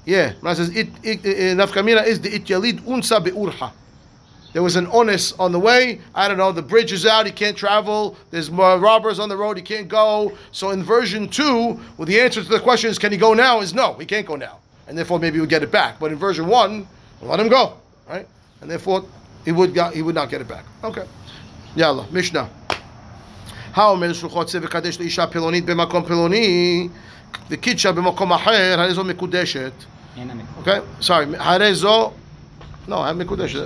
Yeah. Gemara says enough kamina is the it yalid unsa beurha There was an onus on the way. I don't know. The bridge is out. He can't travel. There's more robbers on the road. He can't go. So in version two, well, the answer to the question is, can he go now? Is no. He can't go now, and therefore maybe we'll get it back. But in version one, let him go, right? And therefore he would got, he would not get it back. Okay. Yalla Mishnah. האומר שלוחות צא וקדש לאישה פלונית במקום פלוני וקידשה במקום אחר, הרי זו מקודשת. אין המק- אוקיי? סורי, הרי זו... לא, מקודשת.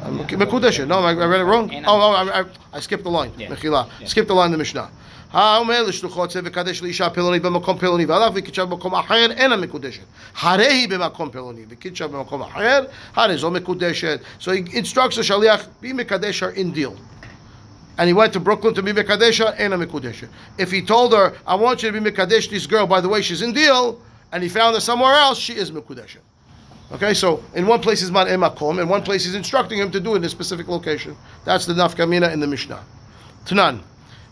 Mekudeshet? No, I, I read it wrong. Oh, oh I, I, I skipped the line. Yeah. Mechila. Yeah. Skipped the line in the Mishnah. האומר לשלוחות צא וקדש לאישה פלוני במקום פלוני ועליו וקידשה במקום אחר אינה מקודשת. הרי היא במקום פלוני וקידשה במקום אחר, הרי זו מקודשת. So he instructs the שליח, be מקדש her in Deal. and he went to Brooklyn to be Mekadesha and a Mekudesha. If he told her, I want you to be Mekadesh this girl, by the way, she's in Deal, and he found her somewhere else, she is Mekudesha. Okay, so in one place he's man emakom, in one place he's instructing him to do it in a specific location. That's the nafkamina in the Mishnah. Tanan.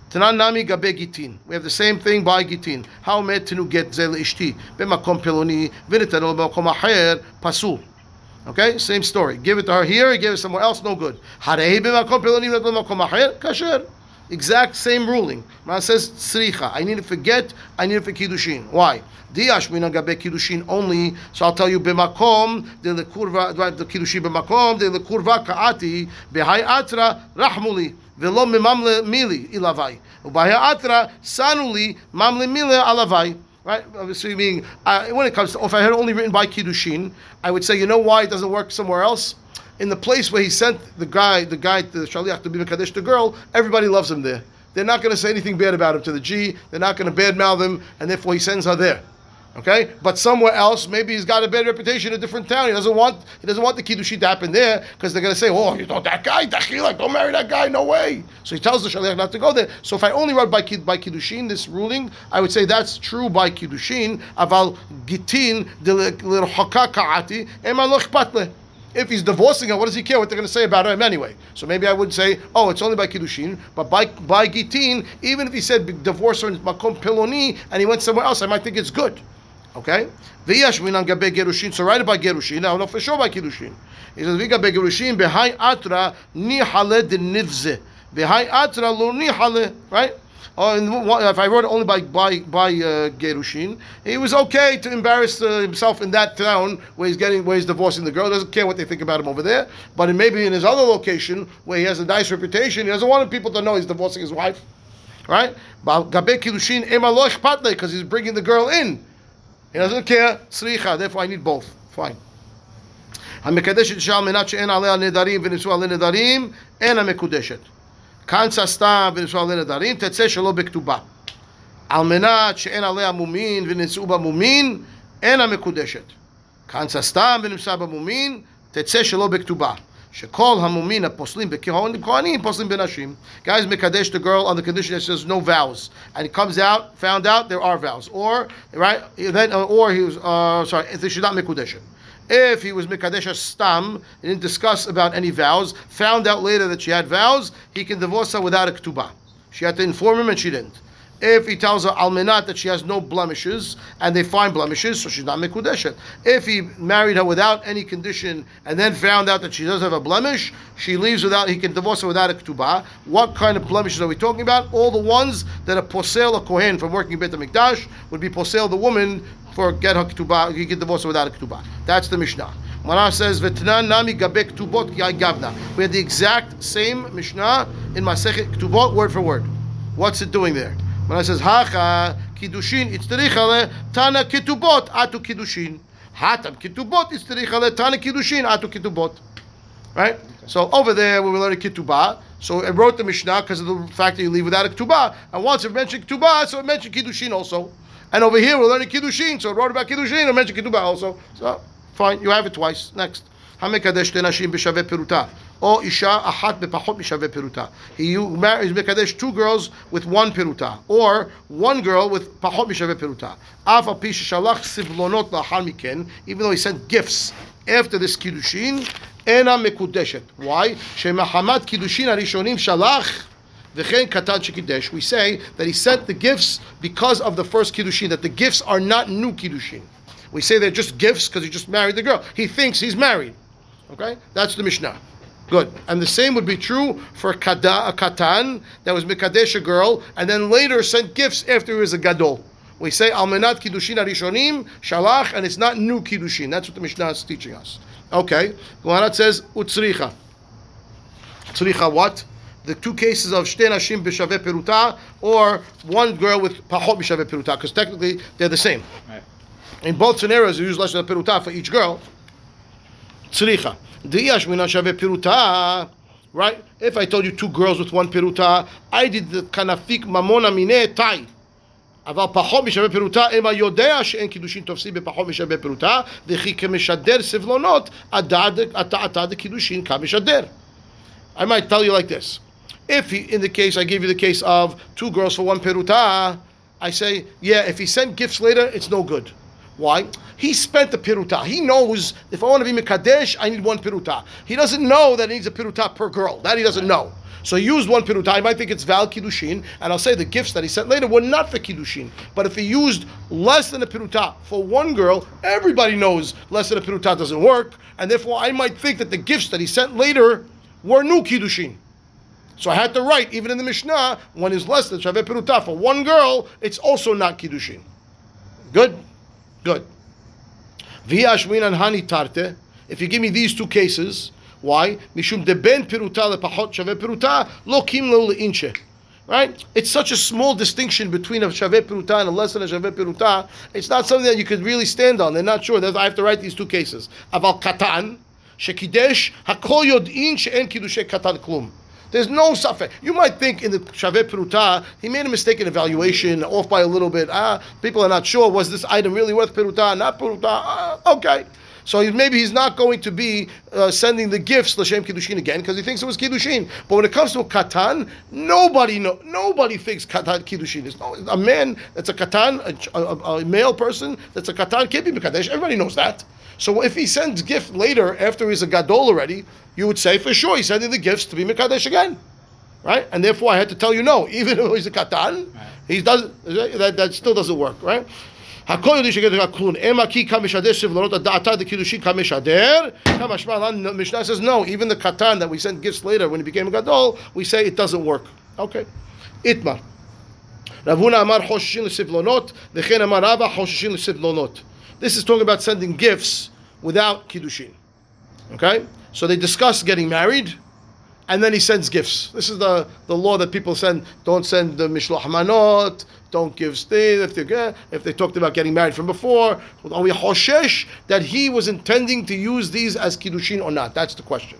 Tanan nami gabe gitin. We have the same thing by gitin. How met tenu get zel ishti b'makom peloni v'nitano b'makom acher pasul. Okay, same story. Give it to her here, he gave it somewhere else, no good. Harehi b'makom peloni v'nitano b'makom acher kasher. Exact same ruling. Man says tzricha. I need it for get. I need it for kiddushin. Why? Diash minan gabe kiddushin only. So I'll tell you b'makom de lekurva the kiddushin b'makom de lekurva kaati b'hai atra rahmuli v'lo memamle mili ilavai u'b'hai atra sanuli mamle mili alavai. Right? Obviously, meaning uh, when it comes to if I had only written by kiddushin, I would say you know why it doesn't work somewhere else in the place where he sent the guy, the guy, the shaliach to be mekadesh the girl, everybody loves him there. They're not going to say anything bad about him to the G. They're not going to badmouth him, and therefore he sends her there. Okay, but somewhere else, maybe he's got a bad reputation in a different town. He doesn't want he doesn't want the kiddushin to happen there because they're going to say, "Oh, you know that guy, Dachila, don't marry that guy, no way." So he tells the shaliach not to go there. So if I only wrote by kid by kiddushin this ruling, I would say that's true by kiddushin. Aval gitin If he's divorcing her, what does he care what they're going to say about him anyway? So maybe I would say, oh, it's only by kiddushin, but by by gitin, even if he said divorce her in makom piloni and he went somewhere else, I might think it's good. Okay? V'yash minan gabe gerushin. So it by gerushin. Now, no, for sure by kiddushin. He says, v'gabe gerushin behai atra nihale de nivze. Behai atra lo nihale. Right? Oh, and one- if I wrote it only by by by uh, gerushin, he was okay to embarrass uh, himself in that town where he's getting where he's divorcing the girl. Doesn't care what they think about him over there. But in, maybe in his other location where he has a nice reputation, he doesn't want people to know he's divorcing his wife. Right? But gabe kiddushin ema lo ichpat le, because he's bringing the girl in. He doesn't care. Sricha. Therefore, I need both. Fine. המקדשת אישה על מנת שאין עליה נדרים ונישוא עליה נדרים, אינה מקודשת. קנצה סתם ונישוא עליה נדרים, תצא שלא בכתובה. על מנת שאין עליה מומין ונישאו בה מומין, אינה מקודשת. קנצה סתם ונמצא בה מומין, תצא שלא בכתובה. שכל המומין הפוסלים בכהנים, כהנים פוסלים בנשים. Guys מקדש the girl on the condition that says no vows. And it comes out, found out there are vows. Or, right, then, or he was, uh, sorry, if she's not מקודשת. If he was Mikadesh Stam, he didn't discuss about any vows, found out later that she had vows, he can divorce her without a ketubah. She had to inform him and she didn't. If he tells her almenat that she has no blemishes and they find blemishes, so she's not mikudeshet. If he married her without any condition and then found out that she does have a blemish, she leaves without. He can divorce her without a ketubah. What kind of blemishes are we talking about? All the ones that a posel a kohen from working Beit Hamikdash would be posel the woman for get her ketubah. He can divorce her without a ketubah. That's the Mishnah. Mara says, "V'tnan nami gabe ketubot gavna." We had the exact same Mishnah in Masechet Ketubot, word for word. What's it doing there? When I says hacha kiddushin itzterichale tana ketubot atu kiddushin hatam ketubot itzterichale tana kiddushin atu ketubot. Right? So over there, we were learning ketubah. So I wrote the Mishnah because of the fact that you leave without a ketubah. And once it mentioned ketubah, so it mentioned kiddushin also. And over here, we're learning kiddushin. So it wrote about kiddushin and mentioned ketubah also. So fine, you have it twice. Next. המקדש שתי נשים בשווה פירוטה, or isha ahat bepachot mishave peruta. He marries mekadesh two girls with one peruta, or one girl with pachot mishave peruta. Even though he sent gifts after this kiddushin, ena mekudeshet. Why? Shemahamat kiddushin arishonim shalach. We say that he sent the gifts because of the first kiddushin, that the gifts are not new kiddushin. We say they're just gifts because he just married the girl. He thinks he's married. Okay? That's the Mishnah. Good. And the same would be true for kada, a katan that was mikadesh a girl and then later sent gifts after he was a gadol. We say almenat kiddushin arishonim shalach and it's not new kiddushin. That's what the Mishnah is teaching us. Okay. Gemara says utzricha. Tzricha what? The two cases of shte nashim b'shaveh peruta or one girl with pachot b'shaveh peruta because technically they're the same. Right. In both scenarios, you use less than a peruta for each girl. Tzricha. Diyash mina shaveh peruta. Right? If I told you two girls with one peruta, I did the kanafik mamona mine tai. אבל פחות משווה פירוטה, אם יודע שאין קידושין תופסים בפחות משווה פירוטה, וכי כמשדר סבלונות, עתה דקידושין כמשדר. I might tell you like this. If he, in the case, I gave you the case of two girls for one peruta, I say, yeah, if he sent gifts later, it's no good. Why? He spent the piruta. He knows if I want to be Mekadesh, I need one piruta. He doesn't know that he needs a piruta per girl. That he doesn't know. So he used one peruta. I might think it's val kiddushin, and I'll say the gifts that he sent later were not for kiddushin. But if he used less than a piruta for one girl, everybody knows less than a piruta doesn't work, and therefore I might think that the gifts that he sent later were new kiddushin. So I had to write, even in the Mishnah, when it's less than Shaveh Peruta for one girl, it's also not Kiddushin. Good? Good. And hani tarte. If you give me these two cases, why? Mishum lepachot shaveh peruta lo kim lo. Right? It's such a small distinction between a shaveh peruta and a less than a peruta. It's not something that you could really stand on. They're not sure. That's- I have to write these two cases. Aval katan shekidesh hakol katan klum. There's no safek. You might think in the Shaveh Peruta, he made a mistake in evaluation, off by a little bit. Ah, people are not sure. Was this item really worth Peruta? Not Peruta? Ah, okay. So maybe he's not going to be uh, sending the gifts Lashem Kiddushin again because he thinks it was Kiddushin. But when it comes to Katan, nobody know, nobody thinks Katan Kiddushin. There's no, a man that's a Katan, a, a, a male person that's a Katan can't be Mekadesh. Everybody knows that. So if he sends gift later after he's a gadol already, you would say for sure he's sending the gifts to be mikdash again, right? And therefore I had to tell you no, even though he's a katan, right. he does that, that still doesn't work, right? הכל יודעים שגדר הכלום, המה כי כמשדר סבלונות הדעתה דקידושין כמשדר, כמשמע לנו, משנה says no, even the katan that we sent gifts later when he became a gadol, we say it doesn't work. Okay. Itmar. Rav Huna Amar choshishin חוששים לסבלונות, וכן Amar רבא חוששים לסבלונות. This is talking about sending gifts without kiddushin. Okay? So they discuss getting married, and then he sends gifts. This is the, the law that people send. Don't send the mishloach manot. Don't give things if they if they talked about getting married from before. Are we hoshesh that he was intending to use these as kiddushin or not? That's the question.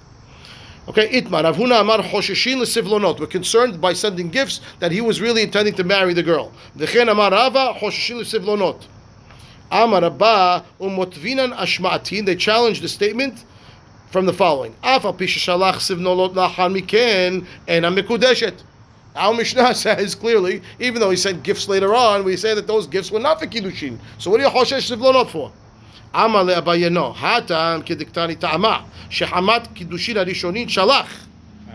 Okay, itmar Rav Huna amar hosheshin lesivlonot. We're concerned by sending gifts that he was really intending to marry the girl. V'chen amar Rava hosheshin lesivlonot. Amar Abaye umotvinan ashma'atin. They challenge the statement from the following: Af al pi sheshalach sivnolot lachar miken ena mekudeshet. Our Mishnah says clearly, even though he sent gifts later on, we say that those gifts were not for kiddushin. So what are you hoshesh sivlonot for? Amar le'abayeno hatam kediktani ta'ama shehamat kiddushin arishonin shalach.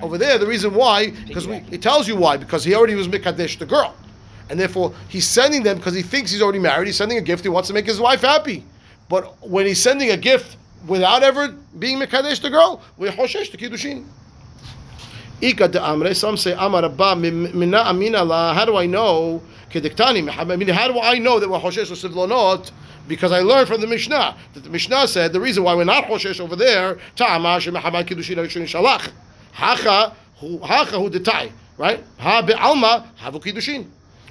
Over there, the reason why, because we, it tells you why, because he already was mekadesh the girl, and therefore he's sending them because he thinks he's already married. He's sending a gift. He wants to make his wife happy. But when he's sending a gift without ever being mekadesh the girl, we hoshesh the kiddushin. Ika de amre. Some say amar abba mina amina la. How do I know? Kediktani. I mean, how do I know that we're hoshesh sivlonot? Because I learned from the Mishnah that the Mishnah said the reason why we're not hoshesh over there ta'ama shemachamad kiddushin arishonin shalach hacha hu hacha hu detai right ha be'alma havu kiddushin.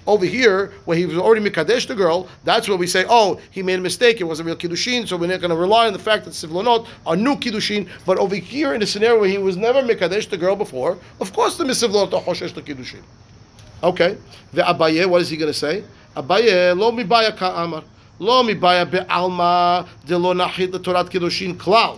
Over here, where he was already mikadesh the girl, that's where we say, oh, he made a mistake. It wasn't real kiddushin, so we're not going to rely on the fact that sivlonot are new kiddushin. But over here, in a scenario where he was never mikadesh the girl before, of course the misivlonot are choshesh the kiddushin. Okay. The Abaye, what is he going to say? Abaye, lo mibaya ka'amar. לא מבעיה בעלמא דלא נחית לתורת קידושין כלל,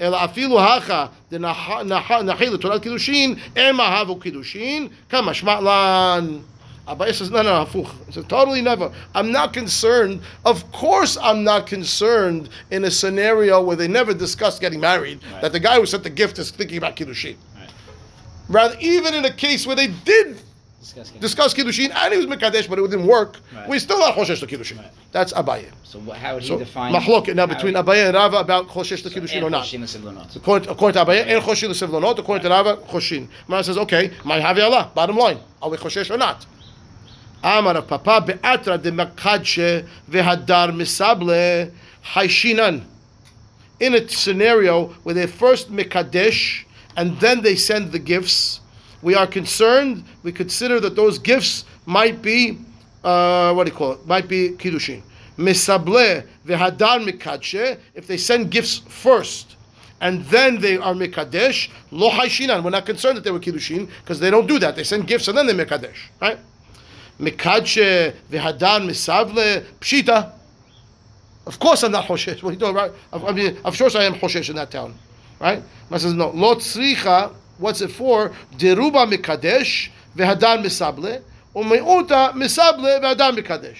אלא אפילו הכה דנחית לתורת קידושין, עמה הבו קידושין, כמשמע לן. Abaye says, no, no, afuch. He says, totally never. I'm not concerned. Of course, I'm not concerned in a scenario where they never discussed getting married, right. that the guy who sent the gift is thinking about Kiddushin. Right. Rather, even in a case where they did discuss, discuss Kiddushin and it was Mekadesh, but it didn't work, right. we're still not Choshesh to Kiddushin. Right. That's Abaye. So, what, how would he so, define now between he... Abaye and Rava about Choshesh to so Kiddushin or not. According, according to Abaye, and Choshin to Sevlonot, according to Rava, Choshin. Mara says, okay, my Havi Allah, bottom line, are we Choshesh or not? Amar of Papa be'atra de makadshe vehadar misable haishinan. In a scenario where they first mekadesh and then they send the gifts, we are concerned. We consider that those gifts might be, uh, what do you call it? Might be kiddushin. Misable vehadar mekadshe. If they send gifts first and then they are mekadesh, lo haishinan. We're not concerned that they were kiddushin because they don't do that. They send gifts and then they mekadesh, right? Mekadshe v'hadan misavle pshita. Of course, I'm not hoshesh. What are you doing, right? I mean, of course, I am hoshesh in that town, right? Man says no. Lo tzricha. What's it for? Deruba mikadesh v'hadan misable umeuta misable v'hadan mikadesh.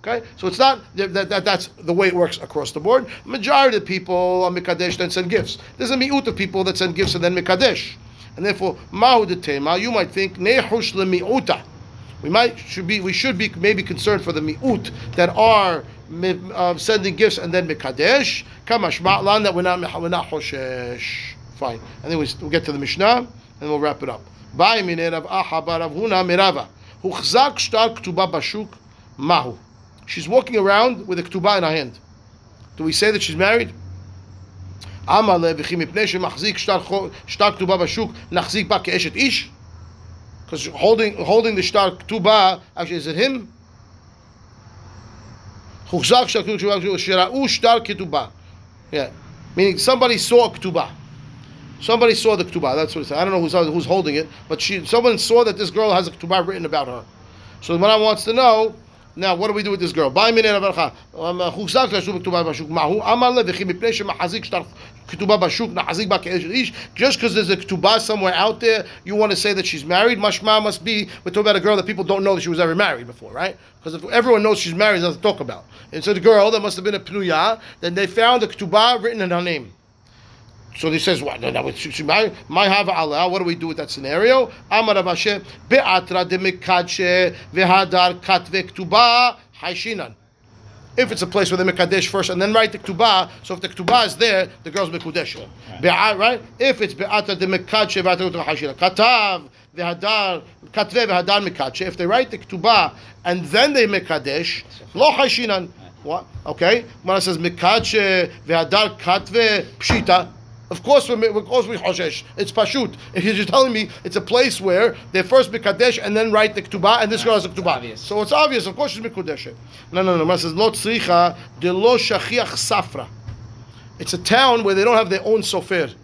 Okay, so it's not that, that, that- that's the way it works across the board. Majority of people on Mikadesh then send gifts. There's a mi'ut of people that send gifts and then Mikadesh, and therefore mahu tema. You might think nehush lemi'uta. We might should be we should be maybe concerned for the mi'ut that are mi- uh, sending gifts and then Mikadesh. Kamash ma'lan that we're not we're not hoshesh. Fine, and then we, we'll get to the Mishnah and we'll wrap it up. Ba'y min Rav Aha bar Rav Huna mirava. Huchzak shtar ktuba bashuk mahu. She's walking around with a ketubah in her hand. Do we say that she's married? אמר לה, וכי מפני שמחזיק שטר חו- שטר כתובה בשוק, נחזיק בה כאשת איש? Because holding holding the star tuba, actually, is it him? Yeah, meaning somebody saw ketubah. Somebody saw the ketubah. That's what it said. I don't know who's who's holding it, but she someone saw that this girl has a ketubah written about her. So the Maran wants to know. Now, what do we do with this girl? By minute of Barcha. Chuzak mahu. V'chim Bashuk nahazik. Just because there's a ketubah somewhere out there, you want to say that she's married. Mashma must be we're talking about a girl that people don't know that she was ever married before, right? Because if everyone knows she's married, that's to talk about. And so the girl that must have been a pnuyah, then they found a ketubah written in her name. So he says, "What? No, no. My have Allah. What do we do with that scenario?" Amar be'atra demikadshe. If it's a place where they make mekadesh first and then write the ktubah, so if the ktubah is there, the girl's mekudesh. Be'a- Right? If it's be'atra de mekadshe ktuba haishinan, katav vehadar katve vehadar mekadshe. If they write the ktubah and then they make mekadesh, lo haishinan. What? Okay. It says mekadshe vehadar katve pshita. Of course, we're, of course we choshesh. It's pashut. If you're just telling me it's a place where they first mikadesh and then write the ketubah, and this girl has a ketubah. So it's obvious. Of course she's mikudeshet. No, no, no. It says lo tzricha de lo shachiach safra. It's a town where they don't have their own sofer.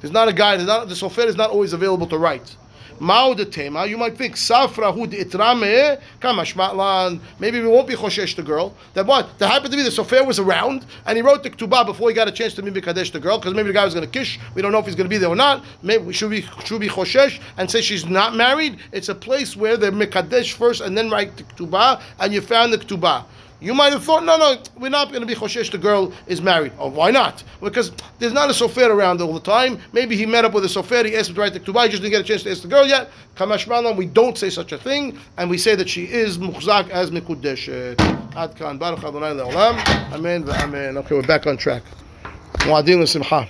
There's not a guy. There's not, the sofer is not always available to write. Mao de tema. You might think safra hu de itrame kamashmatlan. Maybe we won't be choshesh the girl. That what? That happened to be the sofer was around and he wrote the ketubah before he got a chance to meet kadesh the girl because maybe the guy was going to kish. We don't know if he's going to be there or not. Maybe we should be should be choshesh and say she's not married. It's a place where they're mekadesh first and then write the ketubah and you found the ketubah. You might have thought, no, no, we're not going to be choshesh. The girl is married. Oh, why not? Because there's not a sofer around all the time. Maybe he met up with a sofer. He asked him to write the ketubah. He just didn't get a chance to ask the girl yet. Kamash Malan, we don't say such a thing, and we say that she is muhzak as mekudesh. Ad kan baruch Adonai leolam. Amen. Amen. Okay, we're back on track. Muadin l'simcha.